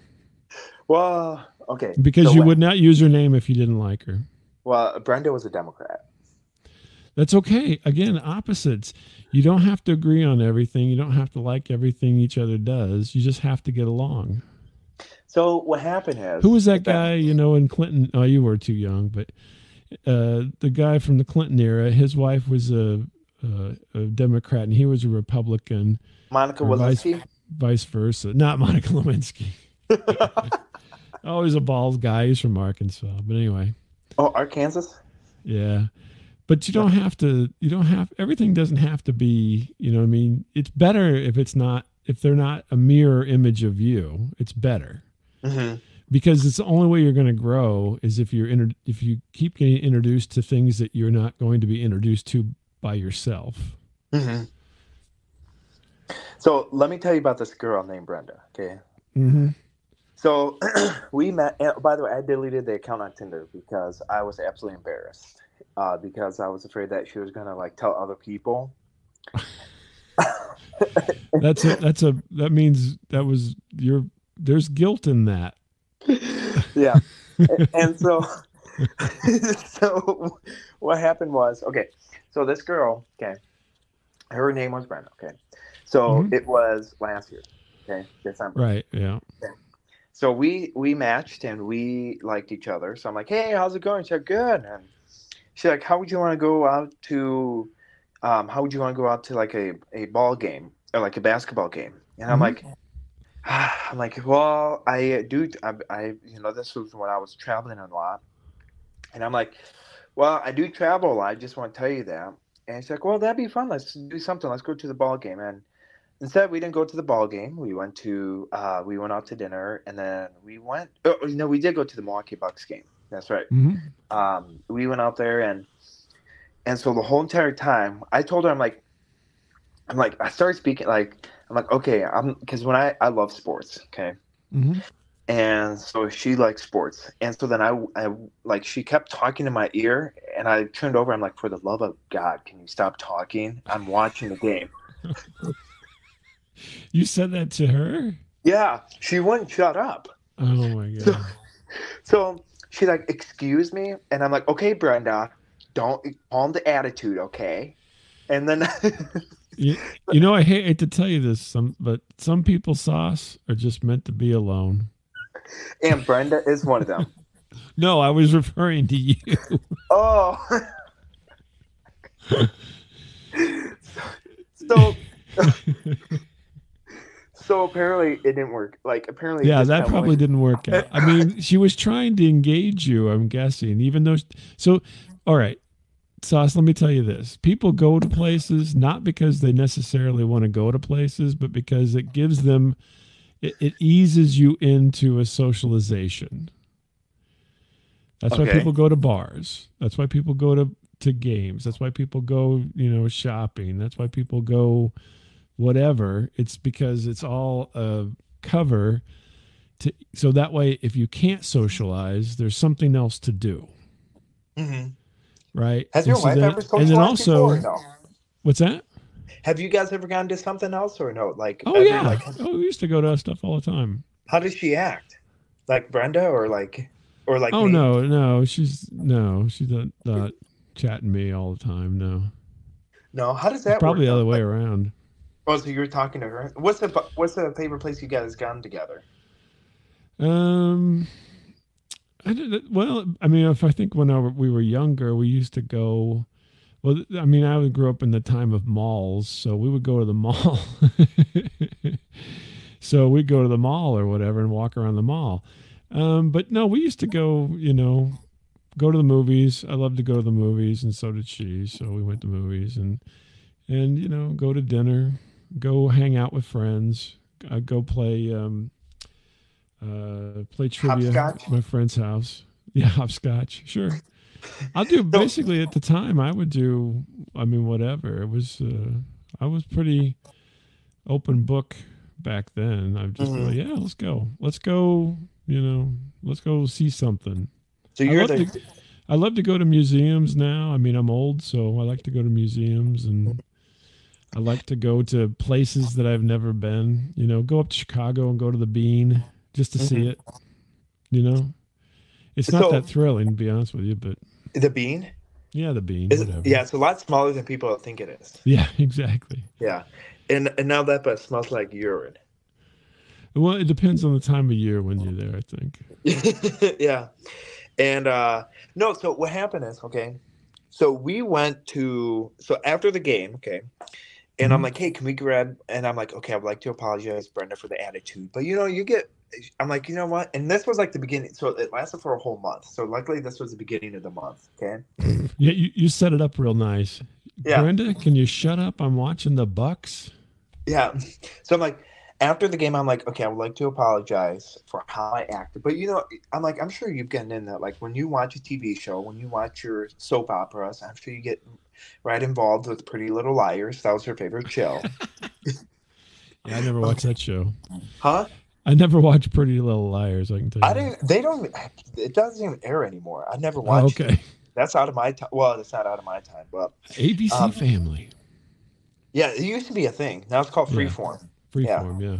well, okay. because so you what- would not use her name if you didn't like her. Well, Brenda was a Democrat. That's okay. Again, opposites. You don't have to agree on everything. You don't have to like everything each other does. You just have to get along. So what happened is Who was that guy, you know, in Clinton? Oh, you were too young, but uh, the guy from the Clinton era, his wife was a, a, a Democrat and he was a Republican, Monica or vice- vice versa. Not Monica [laughs] Lewinsky. [laughs] Oh, he's a bald guy. He's from Arkansas. But anyway, oh, Arkansas. yeah. But you don't have to, you don't have, everything doesn't have to be, you know what I mean? It's better if it's not, if they're not a mirror image of you, it's better. Mm-hmm. because it's the only way you're going to grow is if you're inter- if you keep getting introduced to things that you're not going to be introduced to by yourself. Mm-hmm. So let me tell you about this girl named Brenda. Okay. Mm-hmm. So [clears throat] we met. and By the way, I deleted the account on Tinder because I was absolutely embarrassed. Uh, because I was afraid that she was gonna like tell other people. [laughs] That's a that's a that means that was your there's guilt in that. yeah. [laughs] and, and so, [laughs] so what happened was okay. So this girl, okay, her name was Brenda. Okay, so Mhm. it was last year. Okay, December. Right. Yeah. So we we matched and we liked each other. So I'm like, hey, how's it going? She said, good. And she's like, how would you want to go out to? Um, how would you want to go out to like a, a ball game or like a basketball game? And I'm Mhm. like, [sighs] I'm like, well, I do. I, I, you know, this was when I was traveling a lot, and I'm like, well, I do travel a lot. I just want to tell you that. And she's like, well, that'd be fun. Let's do something. Let's go to the ball game. And instead, we didn't go to the ball game. We went to, uh, we went out to dinner, and then we went. Oh, no, we did go to the Milwaukee Bucks game. That's right. hmm Um, we went out there, and and so the whole entire time, I told her, I'm like, I'm like, I started speaking like, I'm like, okay, I'm because when I I love sports, okay. hmm And so she likes sports. And so then I, I like she kept talking in my ear and I turned over. I'm like, for the love of God, can you stop talking? I'm watching the game. [laughs] You said that to her. Yeah, she wouldn't shut up. Oh my [laughs] god. So she's like, excuse me. And I'm like, okay, Brenda, don't calm the attitude, okay? And then [laughs] you, you know, I hate, hate to tell you this, some but some people Sos are just meant to be alone. and Brenda is one of them. [laughs] No, I was referring to you. Oh. so so apparently it didn't work. Like apparently yeah, that probably went- didn't work out. I mean, [laughs] she was trying to engage you, I'm guessing, even though. So, all right, Sos, let me tell you this. People go to places not because they necessarily want to go to places, but because it gives them, it, it eases you into a socialization. That's why people go to bars. That's why people go to, to games. That's why people go, you know, shopping. That's why people go whatever. It's because it's all a cover to so that way if you can't socialize, there's something else to do. Mhm. Right. Has And your so wife then- ever socialized and then also before? No? what's that? Have you guys ever gone to something else or no? Like Oh ever, yeah. like oh, we used to go to stuff all the time. how does she act? Like Brenda or like or like oh me? no, no, she's no, she's not, not chatting me all the time. No, No, how does that it's probably the other way Like, around. Oh, so you're talking to her. What's the what's the favorite place you guys gone together? Um, I did, well, I mean, if I think when I, we were younger, we used to go. Well, I mean, I grew up in the time of malls, so we would go to the [laughs] mall. so we'd go to the mall or whatever and walk around the mall. Um, but no, we used to go, you know, go to the movies. I loved to go to the movies, and so did she. So we went to movies and and you know, go to dinner, go hang out with friends, uh, go play um, uh, play trivia Hopscotch? at my friend's house. [laughs] Yeah, hopscotch. Sure. I'll do [laughs] basically at the time I would do I mean whatever. It was uh I was pretty open book back then. I'd just Mhm. like, yeah, let's go. Let's go, you know, let's go see something. So I you're love, the to, I love to go to museums now. I mean, I'm old, so I like to go to museums and I like to go to places that I've never been. You know, go up to Chicago and go to the Bean just to see Mhm. it. You know, it's not So- that thrilling to be honest with you, but the bean. yeah, the Bean. Is, yeah, it's a lot smaller than people think it is. [laughs] Yeah, exactly. Yeah, and and now that but smells like urine. Well, it depends on the time of year when you're there. I think. [laughs] yeah, and uh no. So what happened is okay. So we went to so after the game, okay, and I'm Mhm. like, hey, can we grab? And I'm like, okay, I would like to apologize, Brenda, for the attitude, but you know, you get. I'm like, you know what? And this was like the beginning. So it lasted for a whole month. So luckily, this was the beginning of the month. Okay. Yeah, you, you set it up real nice. Yeah. Brenda, can you shut up? I'm watching the Bucks. Yeah. [laughs] So I'm like, after the game, I'm like, okay, I would like to apologize for how I acted. But you know, I'm like, I'm sure you've gotten in that. Like when you watch a TV show, when you watch your soap operas, I'm sure you get right involved with Pretty Little Liars. That was her favorite show. [laughs] [laughs] Yeah, I never watched that show. Huh? I never watched Pretty Little Liars. I can tell you. I didn't. They don't. It doesn't even air anymore. I never Oh, watched. it. okay. That's out of my time. Well, it's not out of my time, but ABC Um, Family. yeah, it used to be a thing. Now it's called Yeah. Freeform. Freeform, yeah.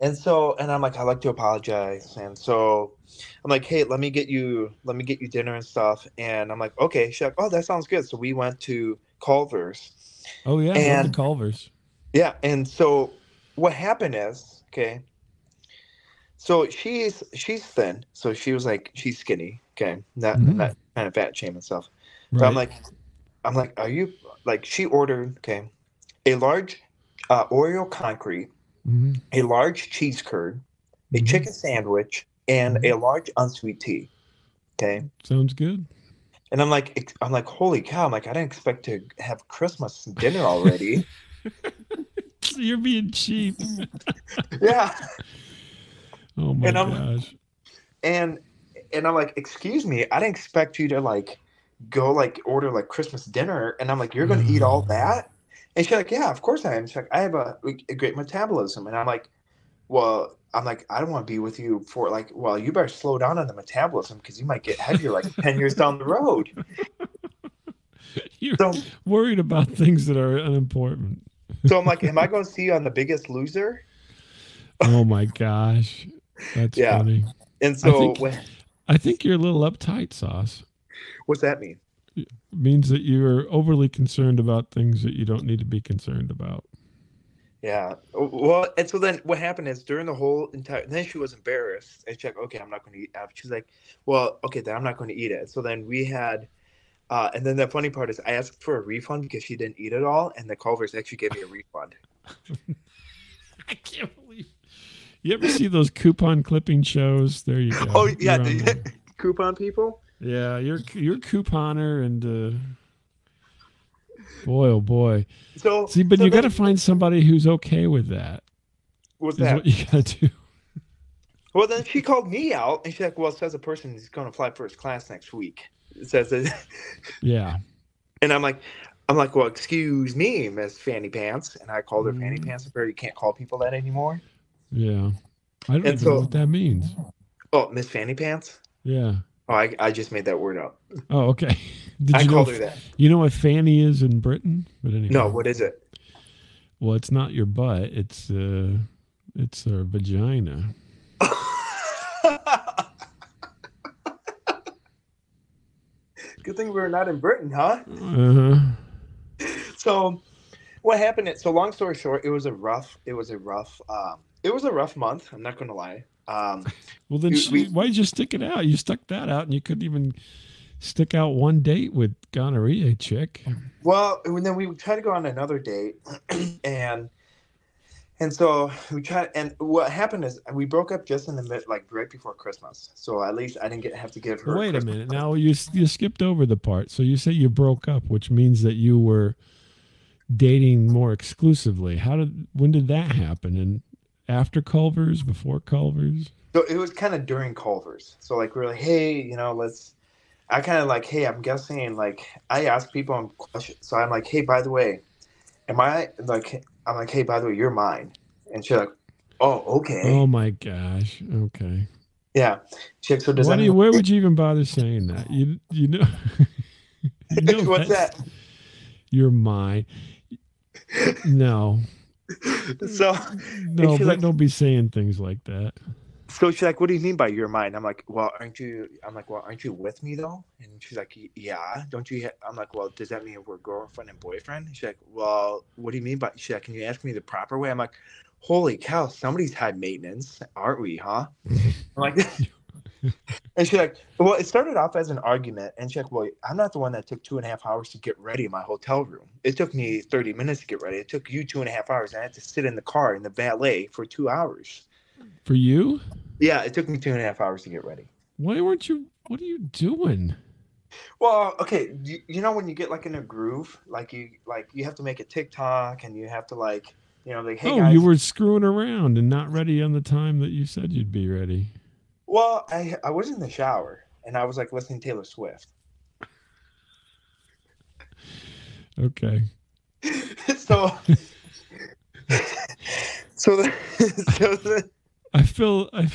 And so, and I'm like, I like to apologize. And so, I'm like, hey, let me get you, let me get you dinner and stuff. And I'm like, okay. She's like, oh, that sounds good. So we went to Culver's. Oh yeah, And- Culvers. Yeah. And so, what happened is, okay. So she's she's thin. So she was like, she's skinny. Okay, not Mhm. not kind of fat shame and stuff. Right. But I'm like, I'm like, are you like? She ordered okay, a large uh, Oreo concrete, Mhm. a large cheese curd, a Mhm. chicken sandwich, and a large unsweet tea. Okay, sounds good. and I'm like, I'm like, holy cow! I'm like, I didn't expect to have Christmas dinner already. [laughs] You're being cheap. [laughs] yeah, [laughs] Oh my And I'm- gosh. and and I'm like, excuse me, I didn't expect you to like go like order like Christmas dinner, and I'm like, you're gonna eat all that? And she's like, yeah, of course I am. She's like, I have a, a great metabolism, and I'm like, well, I'm like, I don't want to be with you for like, well, you better slow down on the metabolism because you might get heavier like ten years down the road. [laughs] You're So, worried about things that are unimportant. so I'm like, am I going to see you on The Biggest Loser? Oh my gosh. That's Yeah. funny. And so, think- when, I think you're a little uptight, Sos. what's that mean? It means that you're overly concerned about things that you don't need to be concerned about. Yeah. Well, and so then what happened is during the whole entire, then she was embarrassed and she's like, okay, I'm not going to eat. She's like, well, okay, then I'm not going to eat it. So then we had, uh, and then the funny part is I asked for a refund because she didn't eat it all, and the Culvers actually gave me a refund. [laughs] I can't believe. You ever see those coupon clipping shows? There you go. Oh yeah, You're the [laughs] coupon people. Yeah. You're you're couponer and uh, boy oh boy. So See, but so you got to find somebody who's okay with that. What's that? what you got to do. Well, then she called me out, and she's like, "Well, it says a person is going to fly first class next week." It says that, [laughs] Yeah. and I'm like, I'm like, "Well, excuse me, Miss Fanny Pants," and I called her Fanny Mm. Pants. Apparently, you can't call people that anymore. Yeah. I don't And even so- know what that means. Oh, Miss Fanny Pants. Yeah. Oh, I, I just made that word up. Oh, okay. [laughs] Did I you know? called if- her that. You know what fanny is in Britain? But anyway. No, what is it? Well, it's not your butt. It's uh, it's a vagina. [laughs] Good thing we were not in Britain, huh? Uh huh. [laughs] So, what happened? Is, so, long story short, it was a rough. It was a rough. Um, it was a rough month. I'm not going to lie. Um, Well, then we- why did you stick it out? You stuck that out, and you couldn't even stick out one date with gonorrhea chick. well, and then we tried to go on another date, [clears throat] and and so we tried. And what happened is we broke up just in the mid, like right before Christmas. So at least I didn't get have to give her. Wait a Christmas minute. Now you you skipped over the part. So you say you broke up, which means that you were dating more exclusively. How did when did that happen? And after Culver's, before Culver's? So it was kind of during Culver's. So like we are like, hey, you know, let's. I kind of like, hey, I'm guessing. Like I ask people on questions. So I'm like, hey, by the way, am I like? I'm like, hey, by the way, you're mine. And she's like, oh, okay, Oh my gosh. Okay. yeah. She's so does Why that you, where would you even bother saying that? You you know. [laughs] you [laughs] know What's that? You're mine. No, [laughs] So no, like- don't be saying things like that. So she's like, "What do you mean by your mind?" I'm like, "Well, aren't you?" I'm like, "Well, aren't you with me though?" And she's like, "Yeah." Don't you? I'm like, "Well, does that mean we're girlfriend and boyfriend?" She's like, "Well, what do you mean by?" She's like, "Can you ask me the proper way?" I'm like, "Holy cow, somebody's high maintenance, aren't we? Huh?" [laughs] I'm like, [laughs] [laughs] and she's like, "Well, it started off as an argument." And she's like, "Well, I'm not the one that took two and a half hours to get ready in my hotel room. It took me 30 minutes to get ready. It took you two and a half hours. And I had to sit in the car in the valet for two hours." For you, Yeah, it took me two and a half hours to get ready. why weren't you? What are you doing? Well, okay, you, you know when you get like in a groove, like you like you have to make a TikTok and you have to like you know like hey oh, guys. you were screwing around and not ready on the time that you said you'd be ready. Well, I I was in the shower and I was like listening to Taylor Swift. Okay. [laughs] so [laughs] so the, [laughs] so the, I feel I,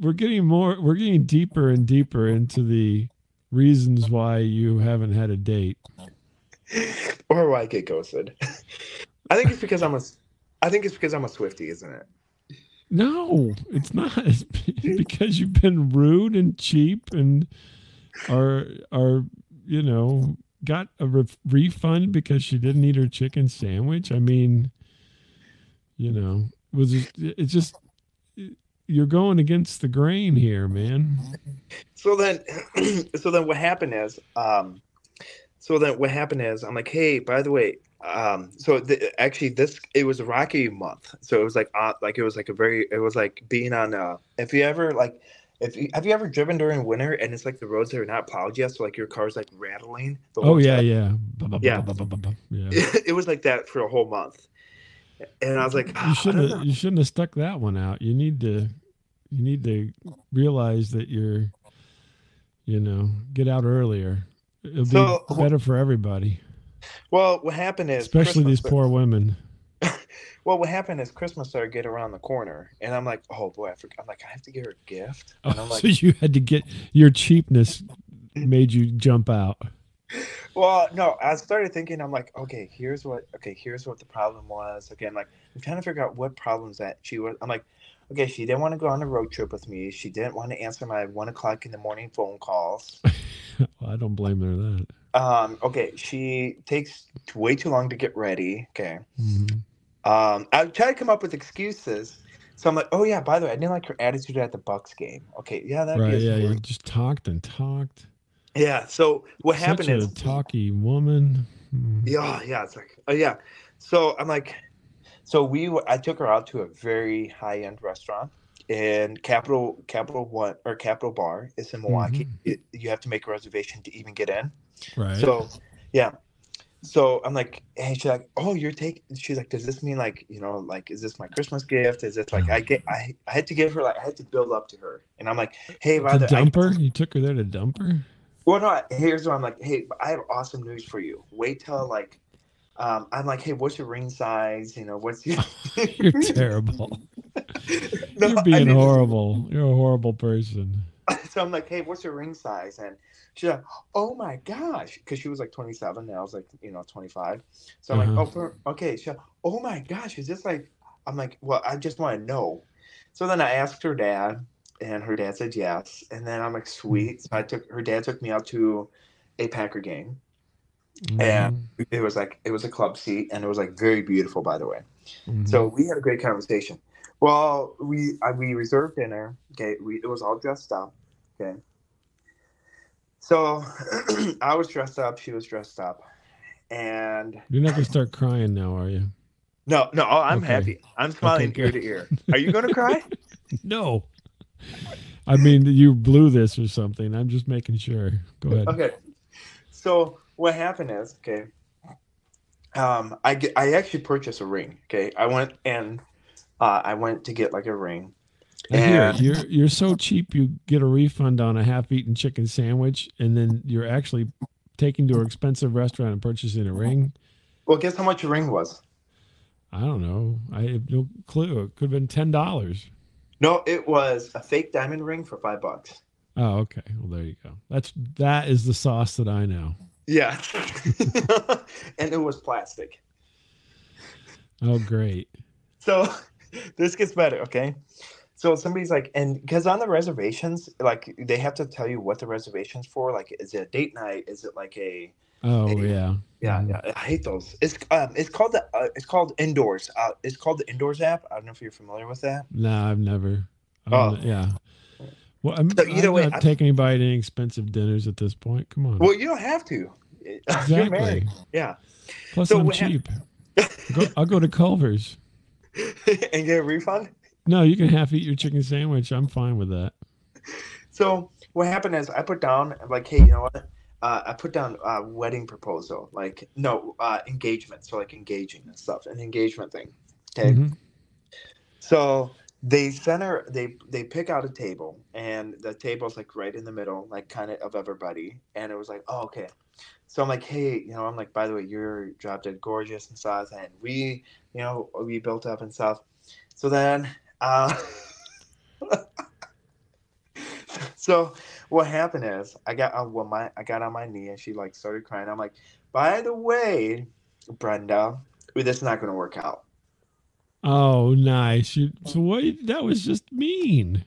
we're getting more, we're getting deeper and deeper into the reasons why you haven't had a date. or why I get ghosted. I think it's because I'm a. I think it's because I'm a Swifty, isn't it? No, it's not. [laughs] Because you've been rude and cheap and are are you know got a re- refund because she didn't eat her chicken sandwich. I mean, you know, was it, it's just you're going against the grain here, man. So then, [clears throat] so then what happened is, um, so then what happened is, I'm like, hey, by the way, um, so the, actually this it was a rocky month, so it was like, uh, like it was like a very, it was like being on. Uh, if you ever like, if you have you ever driven during winter and it's like the roads are not plowed yet, so like your car's like rattling. the Oh yeah, time? yeah, Yeah. yeah. it was like that for a whole month, and I was like, You "Ah, shouldn't have, you shouldn't have stuck that one out. You need to you need to realize that you're you know, get out earlier. It'll So- be better for everybody, Well, what happened is, especially these Christmas- poor [laughs] women. Well, what happened is Christmas started getting around the corner, and I'm like, oh boy, I forgot. I'm like, I have to give her a gift, oh, and I'm [laughs] Oh, like, so you had to get your cheapness made you jump out. [laughs] well, no, I started thinking, I'm like, okay, here's what, okay, here's what the problem was. Again, like, I'm trying to figure out what problems that she was. I'm like, okay, she didn't want to go on a road trip with me. She didn't want to answer my one o'clock in the morning phone calls. well, I don't blame her that. Um, okay, she takes way too long to get ready. Okay. Mhm. Um, I try to come up with excuses. So I'm like, oh yeah, by the way, I didn't like her attitude at the Bucks game. Okay, yeah, that Right? Yeah, you just talked and talked. yeah. So what happened is. Such happened a is, talky woman. Mhm. yeah, yeah, it's like, oh yeah. So I'm like, so we, i took her out to a very high end restaurant in Capital Capital One or Capital Bar. It's in Milwaukee. Mhm. It, you have to make a reservation to even get in. Right. So, yeah. So I'm like, hey, she's like, oh, you're taking. She's like, does this mean like, you know, like, is this my Christmas gift? Is this like, I get, I, I had to give her like, I had to build up to her, and I'm like, hey, rather, I. You took her there to dump her? well, no, here's what I'm like, hey, I have awesome news for you. Wait till like, um, I'm like, hey, what's your ring size? You know, what's your? [laughs] You're terrible. [laughs] [laughs] No, You're being horrible. You're a horrible person. [laughs] so I'm like, hey, what's your ring size? And she's like, oh my gosh, because she was like 27 and I was like, you know, 25. So I'm Uh-huh. like, oh, per- okay. She's like, oh my gosh, is this like? I'm like, well, I just want to know. So then I asked her dad, and her dad said yes. And then I'm like, sweet. So I took her dad took me out to a Packer game. Yeah. Mhm. It was like it was a club seat, and it was like very beautiful, by the way. Mhm. So we had a great conversation. Well, we I, we reserved dinner. Okay, we it was all dressed up. Okay. So [clears throat] I was dressed up. She was dressed up, and You're not gonna start crying now, are you? no, no, I'm Okay. happy. I'm smiling Okay, ear to ear. Are you gonna cry? [laughs] No. I [laughs] mean, you blew this or something. I'm just making sure. Go ahead. okay. So what happened is okay. Um, I get I actually purchased a ring. Okay, I went and uh, I went to get like a ring. I hear it. And- You're you're so cheap. You get a refund on a half-eaten chicken sandwich, and then you're actually taking to an expensive restaurant and purchasing a ring. Well, guess how much your ring was? I don't know. I have no clue. It could have been ten dollars. No, it was a fake diamond ring for five bucks. Oh, okay. Well, there you go. That's that is the Sos that I know. Yeah. [laughs] and it was plastic. Oh, great. So [laughs] this gets better, okay? So somebody's like, and because on the reservations, like they have to tell you what the reservation's for. Like, is it a date night? Is it like a Oh, Hey. yeah. yeah, Mhm. yeah. I hate those. It's um, it's called the uh, it's called Indoors. Uh, it's called the Indoors app. I don't know if you're familiar with that. No, I've never. Oh. Yeah. Well, I'm, So either I'm way, not I- taking anybody to any expensive dinners at this point. Come on. Well, you don't have to. [laughs] You're married. exactly. Yeah. Plus, So I'm cheap. Go, I'll go to Culver's. [laughs] and get a refund. No, you can half eat your chicken sandwich. I'm fine with that. So what happened is I put down like, hey, you know what? Uh, I put down uh, wedding proposal, like no uh, engagement, so like engaging and stuff, an engagement thing. Okay. Mhm. So they center, they they pick out a table, and the table's like right in the middle, like kind of of everybody, and it was like, oh okay. So I'm like, hey, you know, I'm like, by the way, you're drop gorgeous and stuff, and we, you know, we built up and stuff. So then, uh, [laughs] so what happened is I got on well my I got on my knee and she like started crying. I'm like, by the way, Brenda, this is not gonna work out. Oh, nice. You, so what? That was just mean.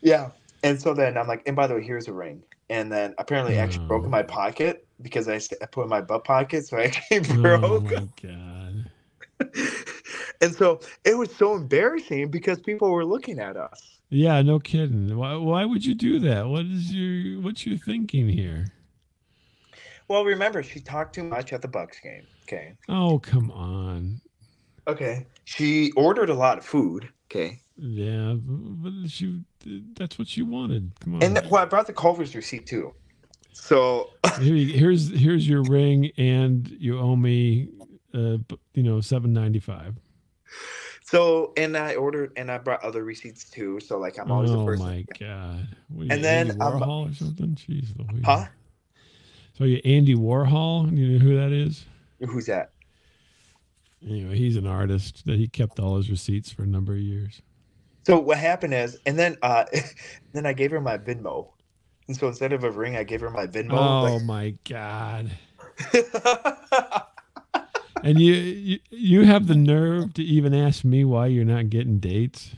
Yeah. And so then I'm like, and by the way, here's a ring. And then apparently I actually broke in my oh. pocket because I, I put in my butt pocket, so [laughs] I actually oh, broke. Oh my god. [laughs] and so it was so embarrassing because people were looking at us. Yeah, no kidding. Why, why would you do that? What is your what's your thinking here? Well, remember she talked too much at the Bucks game. Okay. Oh come on. Okay. She ordered a lot of food. Okay. Yeah, but she that's what she wanted. Come on. And well, I brought the Culver's receipt too. So [laughs] Here, here's here's your ring, and you owe me, uh, you know, seven ninety five. So and I ordered and I brought other receipts too. So like I'm always oh the first. my god! What And then, Andy um, Warhol or something. Jeez Louise. Huh? So you Andy Warhol? You know who that is? Who's that? Anyway, he's an artist that he kept all his receipts for a number of years. So what happened is, and then uh, [laughs] then I gave her my Venmo, and so instead of a ring, I gave her my Venmo. Oh my god! [laughs] And you, you you have the nerve to even ask me why you're not getting dates?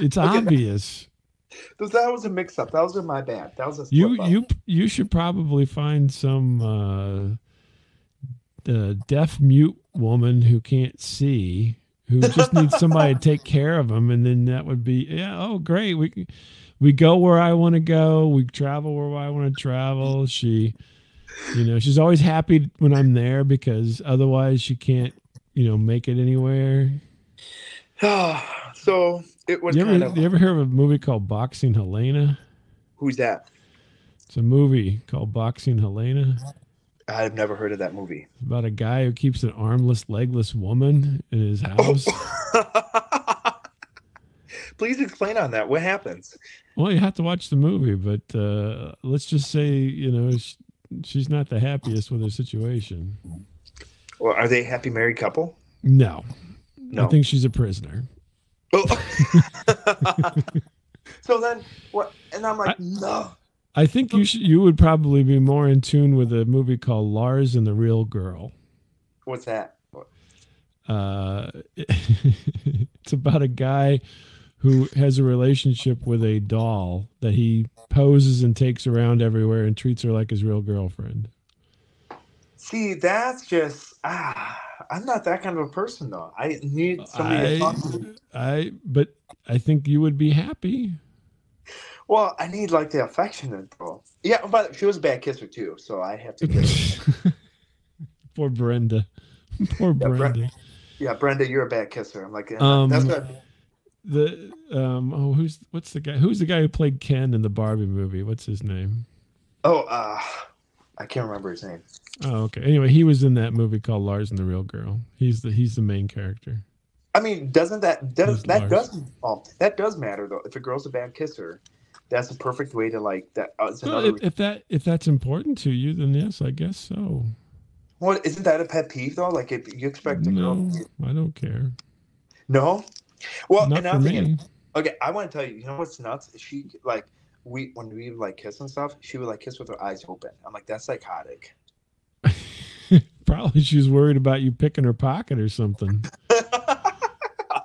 It's [laughs] Okay. obvious. So that was a mix-up. That was my bad. That was a You slip-up. you you should probably find some uh, the deaf mute woman who can't see who just needs [laughs] somebody to take care of them, and then that would be yeah. Oh, great. We we go where I want to go. We travel where I want to travel. She, you know, she's always happy when I'm there because otherwise she can't, you know, make it anywhere. [sighs] so it was You kind of. you ever hear of a movie called Boxing Helena? Who's that? It's a movie called Boxing Helena. I've never heard of that movie. It's about a guy who keeps an armless, legless woman in his house. [laughs] Please explain on that. What happens? Well, you have to watch the movie, but uh, let's just say, you know, sh- she's not the happiest with her situation. Well, are they a happy married couple? No, No. I think she's a prisoner. Oh. [laughs] so then what? And I'm like, no. I think you should. You would probably be more in tune with a movie called Lars and the Real Girl. What's that? Uh, [laughs] it's about a guy who has a relationship with a doll that he poses and takes around everywhere and treats her like his real girlfriend. See, that's just ah. I'm not that kind of a person though. I need somebody to talk to. I, I, but I think you would be happy. Well, I need like the affectionate though. Yeah, but she was a bad kisser too, so I have to give her. [laughs] Poor Brenda. [laughs] Poor Yeah, Bre- Brenda. Yeah, Brenda, you're a bad kisser. I'm like, Um, that's what. The um oh who's what's the guy who's the guy who played Ken in the Barbie movie? What's his name? Oh, uh, I can't remember his name. Oh okay. Anyway, he was in that movie called Lars and the Real Girl. He's the he's the main character. I mean, doesn't that does that Lars? does oh, that does matter though? If a girl's a bad kisser, that's a perfect way to like that. Uh, it's Well, if, if that if that's important to you, then yes, I guess so. Well, isn't that a pet peeve though? Like if you expect a girl, I don't care. no. Well, Not and for I'm thinking, okay, I want to tell you, you know what's nuts? She like we when we like kiss and stuff, she would like kiss with her eyes open. I'm like, that's psychotic. [laughs] Probably she's worried about you picking her pocket or something. [laughs]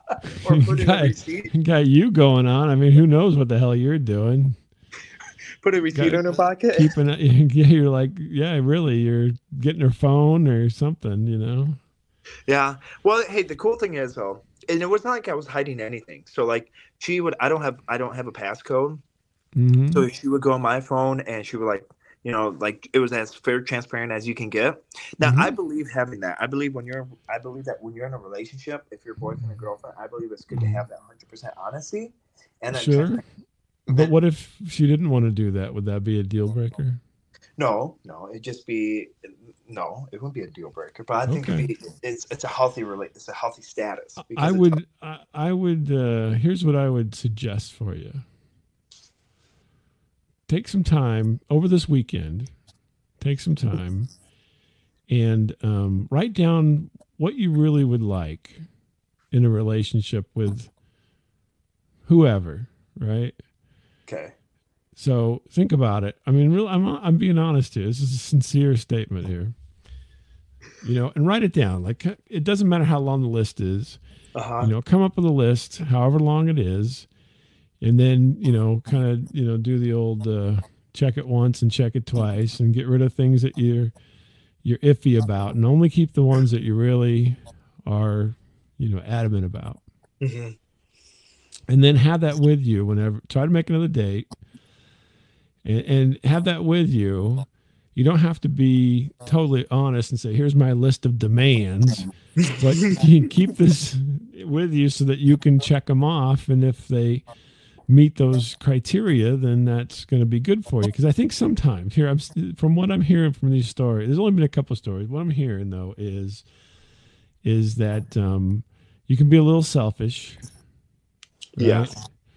[laughs] or put in a receipt, Got you going on. I mean, who knows what the hell you're doing? [laughs] put a receipt Got- in her pocket. Keeping it, [laughs] yeah, you're like, yeah, really, you're getting her phone or something, you know? Yeah. Well, hey, the cool thing is though, and it was not like I was hiding anything. So like she would, I don't have, I don't have a passcode. hmm So she would go on my phone and she would like, you know, like it was as fair, transparent as you can get. Now Mhm. I believe having that. I believe when you're, I believe that when you're in a relationship, if you're boyfriend and girlfriend, I believe it's good to have that hundred percent honesty. And Sure. But what if she didn't want to do that? Would that be a deal breaker? No, no, it'd just be no. It wouldn't be a deal breaker. But I think Okay. it'd be, it's it's a healthy relate. It's a healthy status. I would, I, I would, uh, here's what I would suggest for you. Take some time over this weekend, take some time and um, write down what you really would like in a relationship with whoever, right? Okay. So think about it. I mean, real, I'm I'm being honest here. This is a sincere statement here. You know, and write it down. Like it doesn't matter how long the list is. Uh-huh. You know, come up with a list, however long it is, and then you know, kind of you know, do the old uh, check it once and check it twice, and get rid of things that you're you're iffy about, and only keep the ones that you really are, you know, adamant about. hmm and then have that with you whenever try to make another date and, and have that with you you don't have to be totally honest and say here's my list of demands but you can keep this with you so that you can check them off and if they meet those criteria then that's going to be good for you. Because i think sometimes here i'm from what i'm hearing from these stories there's only been a couple stories. What i'm hearing though is is that um, you can be a little selfish Yeah.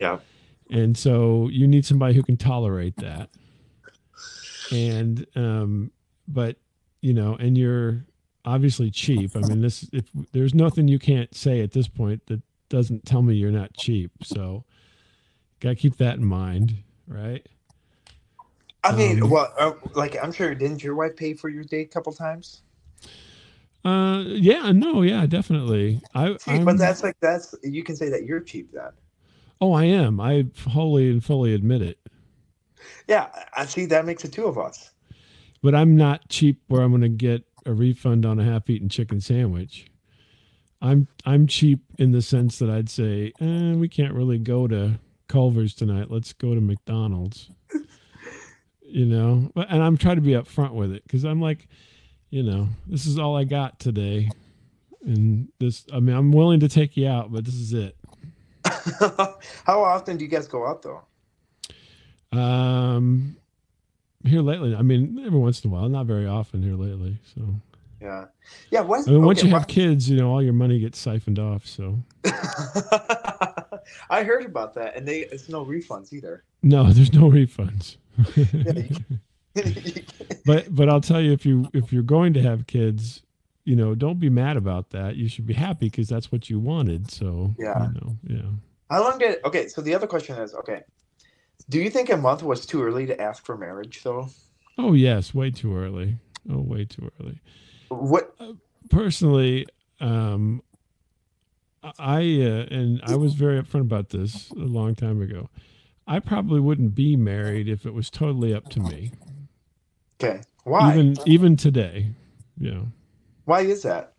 Yeah. and so you need somebody who can tolerate that. And um but you know and you're obviously cheap. I mean this if there's nothing you can't say at this point that doesn't tell me you're not cheap. So gotta keep that in mind right I mean, Um, well, uh, like I'm sure didn't your wife pay for your date a couple times? uh yeah no yeah definitely i See, but that's like that's you can say that you're cheap then. oh i am i wholly and fully admit it Yeah, I see. That makes it two of us. but i'm not cheap where i'm going to get a refund on a half-eaten chicken sandwich i'm i'm cheap in the sense that i'd say eh, we can't really go to culver's tonight let's go to mcdonald's [laughs] you know But- and i'm trying to be upfront with it because i'm like you know this is all i got today and this i mean i'm willing to take you out but this is it [laughs] How often do you guys go out though? um here lately i mean every once in a while not very often here lately so Yeah, yeah. What's, I mean, once okay, you have kids, you know, all your money gets siphoned off. So [laughs] I heard about that, and they it's no refunds either. no, [laughs] there's no refunds. [laughs] [laughs] But but I'll tell you, if you if you're going to have kids, you know, don't be mad about that. You should be happy because that's what you wanted. So Yeah. you know, yeah. How long did? Okay, so the other question is, okay, do you think a month was too early to ask for marriage though? Oh yes, way too early. Oh, way too early. What? Personally, um, I uh, and I was very upfront about this a long time ago. I probably wouldn't be married if it was totally up to me. Okay, why? Even even today, you know. why is that?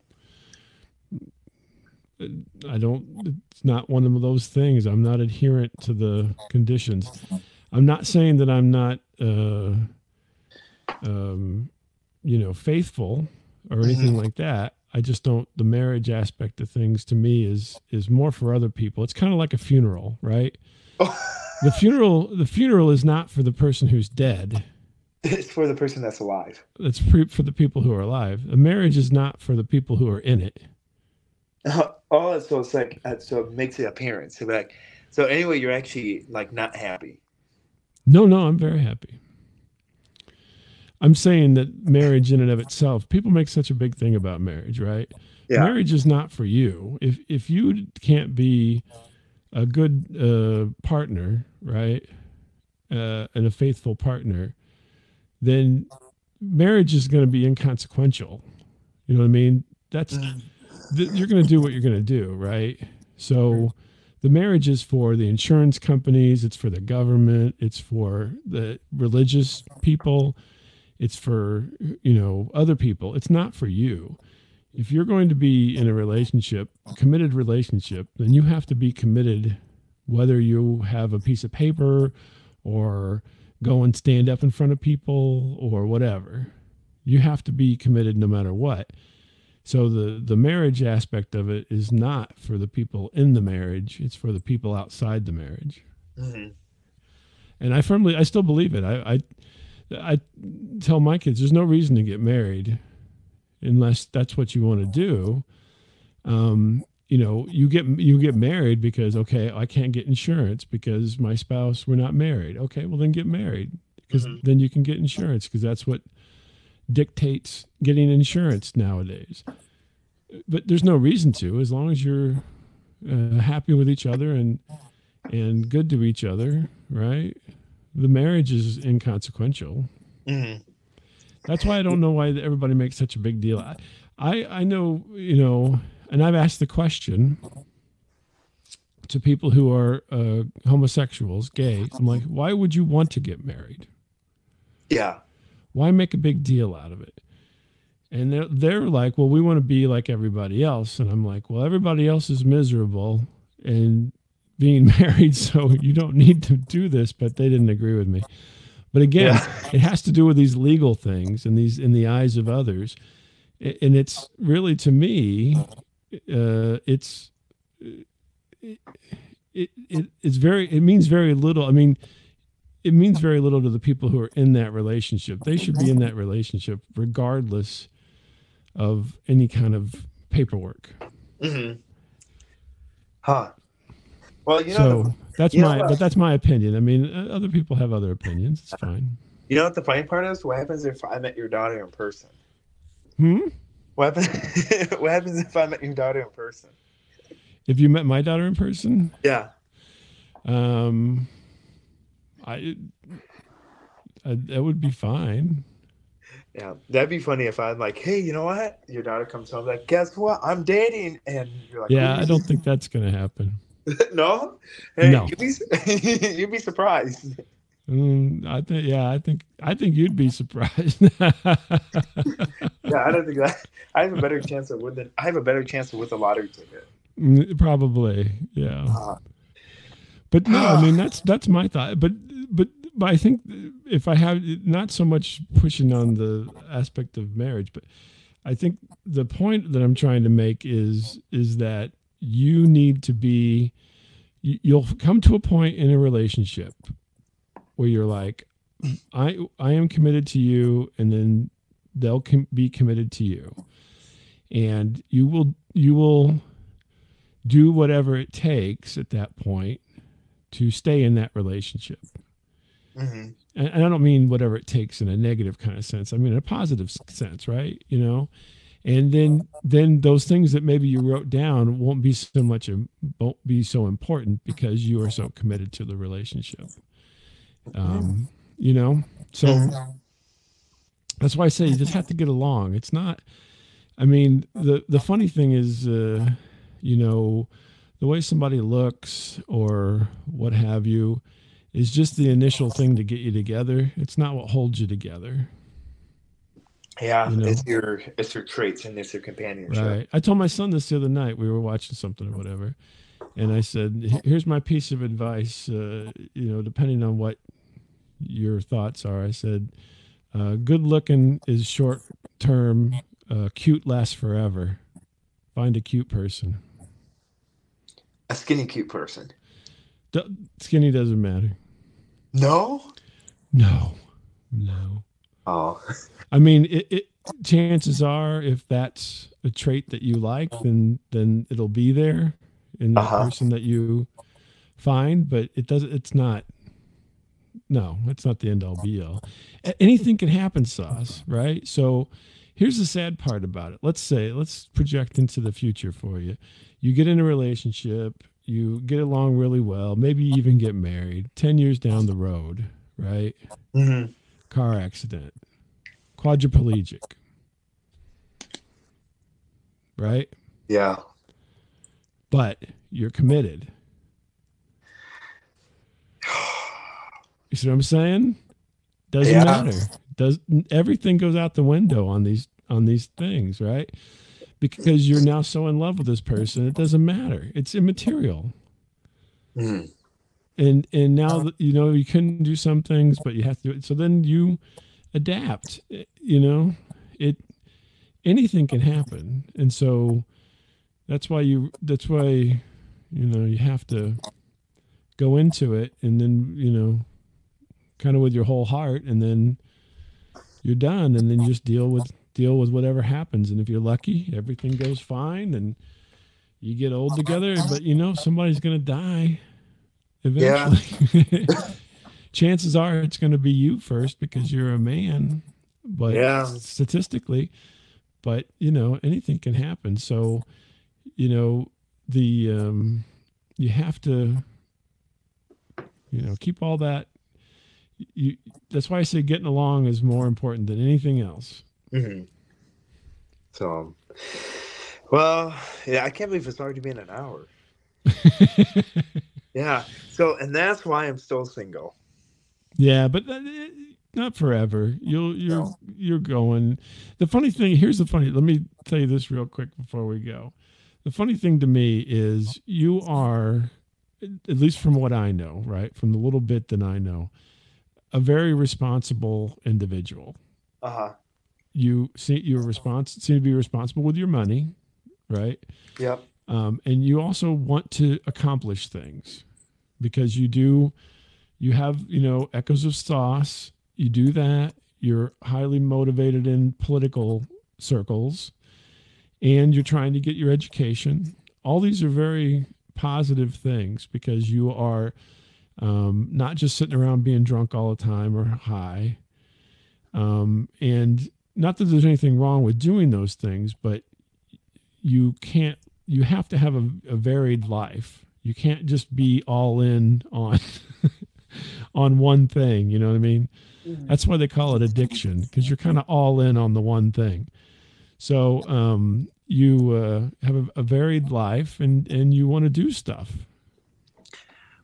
I don't. It's not one of those things. I'm not adherent to the conditions. I'm not saying that I'm not, uh, um, you know, faithful or anything like that. I just don't. The marriage aspect of things to me is is more for other people. It's kind of like a funeral, right? [laughs] The funeral. The funeral is not for the person who's dead. it's for the person that's alive. It's pre- for the people who are alive. A marriage is not for the people who are in it. [laughs] oh, so it's like uh, so it makes the appearance. So like, so anyway, you're actually like not happy. No, no, I'm very happy. I'm saying that marriage in and of itself, people make such a big thing about marriage, right? Yeah. Marriage is not for you. If if you can't be a good uh, partner, right, uh, and a faithful partner, then marriage is going to be inconsequential. You know what I mean? That's th- you're going to do what you're going to do, right? So the marriage is for the insurance companies, it's for the government, it's for the religious people, it's for you know other people. It's not for you. If you're going to be in a relationship, committed relationship, then you have to be committed whether you have a piece of paper or go and stand up in front of people or whatever. You have to be committed no matter what. So the the marriage aspect of it is not for the people in the marriage; it's for the people outside the marriage. Mhm. And I firmly, I still believe it. I, I, I tell my kids, there's no reason to get married, unless that's what you want to do. Um, you know, you get you get married because okay, I can't get insurance because my spouse we're not married. Okay, well then get married because Mhm. then you can get insurance because that's what dictates getting insurance nowadays. But there's no reason to, as long as you're uh, happy with each other and and good to each other, right? The marriage is inconsequential. hmm That's why I don't know why everybody makes such a big deal. I, I, I know, you know, and I've asked the question to people who are uh, homosexuals, gay. I'm like, why would you want to get married? Yeah. Why make a big deal out of it? And they're, they're like, well, we want to be like everybody else. And I'm like, well, everybody else is miserable and being [laughs] married, so you don't need to do this. But they didn't agree with me. But again, Yeah. it has to do with these legal things and these in the eyes of others. And it's really to me, uh, it's it, it, it it's very it means very little. I mean, it means very little to the people who are in that relationship. They should be in that relationship regardless of any kind of paperwork. hmm Huh. Well, you know, so that's know my what? but that's my opinion. I mean, uh, other people have other opinions. It's fine. you know what the funny part is? What happens if I met your daughter in person? Hmm? What happens? [laughs] what happens if I met your daughter in person? If you met my daughter in person, Yeah. um, I, I that would be fine. Yeah, that'd be funny if I'm like, hey, you know what? Your daughter comes home like, guess what? I'm dating, and you're like, Yeah, I don't think that's gonna happen. This?" [laughs] no. Hey, No. You'd be, [laughs] you'd be surprised. Mm, I think yeah, I think I think you'd be surprised. [laughs] Yeah, I don't think that. I have a better chance of winning. I have a better chance of with a lottery ticket. Mm, Probably, yeah. Uh, But no, I mean [sighs] that's that's my thought. But but but I think if I have not so much pushing on the aspect of marriage, but I think the point that I'm trying to make is is that you need to be you- you'll come to a point in a relationship where you're like I I am committed to you and then they'll com- be committed to you. And you will you will do whatever it takes at that point to stay in that relationship. mhm. And, and I don't mean whatever it takes in a negative kind of sense. I mean in a positive sense, right? You know, and then then those things that maybe you wrote down won't be so much won't be so important because you are so committed to the relationship. Um, you know, so that's why I say you just have to get along. It's not. I mean, the the funny thing is, uh, you know, the way somebody looks or what have you is just the initial thing to get you together. It's not what holds you together, Yeah, You know? it's your it's your traits and it's your companionship. right? I told my son this the other night. We were watching something or whatever, and I said, "Here's my piece of advice. Uh, you know, depending on what your thoughts are, I said, uh, good looking is short term. Uh, cute lasts forever. Find a cute person. A skinny cute person. D- skinny doesn't matter. No. No, no. Oh. I mean, it, it. Chances are, if that's a trait that you like, then then it'll be there in the Uh-huh. person that you find. But it doesn't. It's not. No, it's not the end all be all. Anything can happen, Sos. Right. So, here's the sad part about it. Let's say, let's project into the future for you. You get in a relationship. You get along really well. Maybe even get married. Ten years down the road, right? hmm car accident, quadriplegic, right? Yeah. But you're committed. You see what I'm saying? Doesn't Yeah. matter. Does everything goes out the window on these on these things, right? Because you're now so in love with this person, it doesn't matter. It's immaterial. Mhm. And and now you know you couldn't do some things but you have to do it. So then you adapt you know? It anything can happen. And so that's why you that's why you know you have to go into it and then you know kind of with your whole heart and then you're done. And then you just deal with deal with whatever happens. And if you're lucky everything goes fine and you get old together but you know somebody's going to die eventually [laughs] [laughs] chances are it's going to be you first because you're a man but Yeah. statistically but you know anything can happen so you know the um you have to You know, keep all that. You. That's why I say getting along is more important than anything else. hmm So, well, yeah, I can't believe it's already been an hour. [laughs] Yeah. So, and that's why I'm still single. yeah, but eh, not forever. You'll you're No. you're going. The funny thing here's the funny. Let me tell you this real quick before we go. The funny thing to me is you are, at least from what I know, right, from the little bit that I know, a very responsible individual. Uh huh. You see, you're respons- seem to be responsible with your money, right? Yep. Um, and you also want to accomplish things because you do you have you know echoes of Sos. You do that. You're highly motivated in political circles and you're trying to get your education. All these are very positive things because you are um, not just sitting around being drunk all the time or high. Um, and not that there's anything wrong with doing those things but you can't you have to have a, a varied life. You can't just be all in on [laughs] on one thing. You know what I mean? That's why they call it addiction because you're kind of all in on the one thing. So um, you uh, have a, a varied life and and you want to do stuff.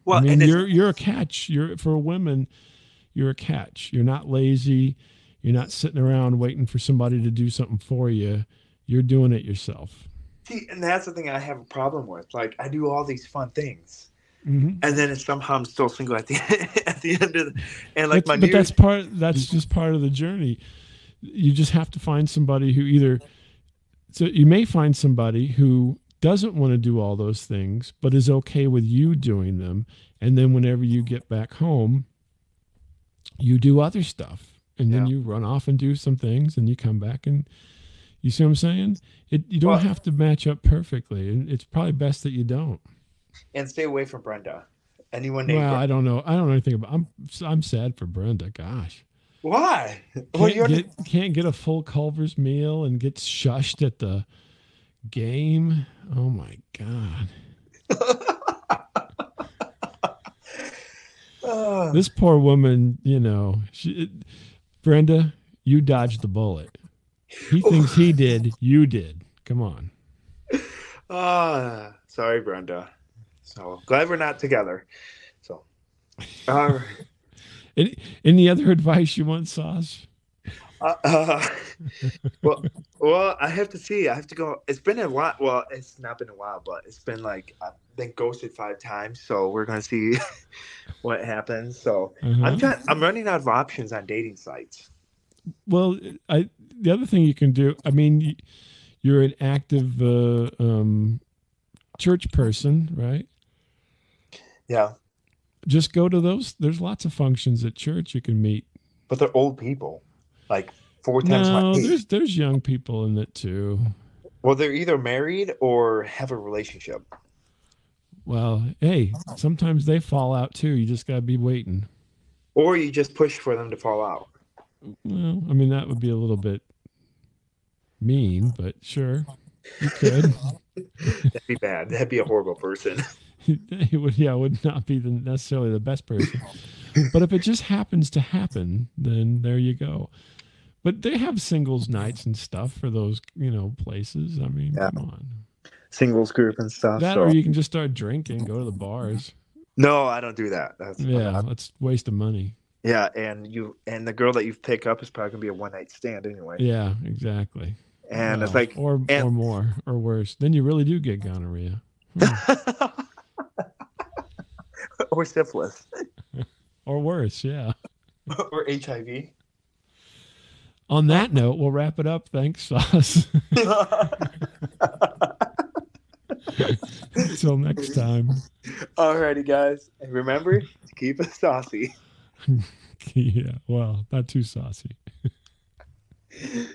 Well, I mean, and you're you're a catch. You're for women, you're a catch. You're not lazy. You're not sitting around waiting for somebody to do something for you. You're doing it yourself. See, and that's the thing I have a problem with. Like, I do all these fun things, Mm-hmm. and then it's somehow I'm still single at the [laughs] at the end of the, and like That's- my but that's part that's just part of the journey you just have to find somebody who either so you may find somebody who doesn't want to do all those things but is okay with you doing them and then whenever you get back home you do other stuff and then Yeah. you run off and do some things and you come back and you see what i'm saying it you don't Well- have to match up perfectly and it's probably best that you don't and stay away from Brenda. Anyone named well Brenda. i don't know i don't know anything about i'm i'm sad for brenda gosh Why? Can't you're get, can't get a full Culver's meal and gets shushed at the game. Oh my god! Uh, [laughs] This poor woman, you know, she, Brenda, you dodged the bullet. He thinks he did. You did. Come on. Ah, sorry, Brenda. So glad we're not together. So, uh, [laughs] Any, any other advice you want, Sos? uh, uh, [laughs] well, well, I have to see. I have to go. It's been a while. Well, it's not been a while, but it's been like I've been ghosted five times. So we're gonna see [laughs] what happens. So Uh-huh. I'm trying. I'm running out of options on dating sites. Well, I the other thing you can do. I mean, you're an active uh, um, church person, right? Yeah, Just go to those. There's lots of functions at church you can meet but they're old people, like four times No, my age. there's there's young people in it too. Well, they're either married or have a relationship. Well, hey, sometimes they fall out too. You just gotta be waiting. Or you just push for them to fall out. Well, I mean that would be a little bit mean, but sure, you could. [laughs] That'd be bad. That'd be a horrible person. [laughs] it would, yeah, would not be the, necessarily the best person. But if it just happens to happen, then there you go. But they have singles nights and stuff for those, you know, places. I mean, Yeah. come on. Singles group and stuff. That so- or you can just start drinking, go to the bars. No, I don't do that. That's Yeah, that's waste of money. Yeah, and you and the girl that you pick up is probably gonna be a one night stand anyway. Yeah, exactly. And it's like or and- or more or worse. Then you really do get gonorrhea. Hmm. [laughs] or syphilis [laughs] Or worse, yeah. [laughs] or HIV. On that note, we'll wrap it up. Thanks, Sos. Until next time. Alrighty, guys, and remember to keep it saucy. [laughs] yeah, well, not too saucy. [laughs]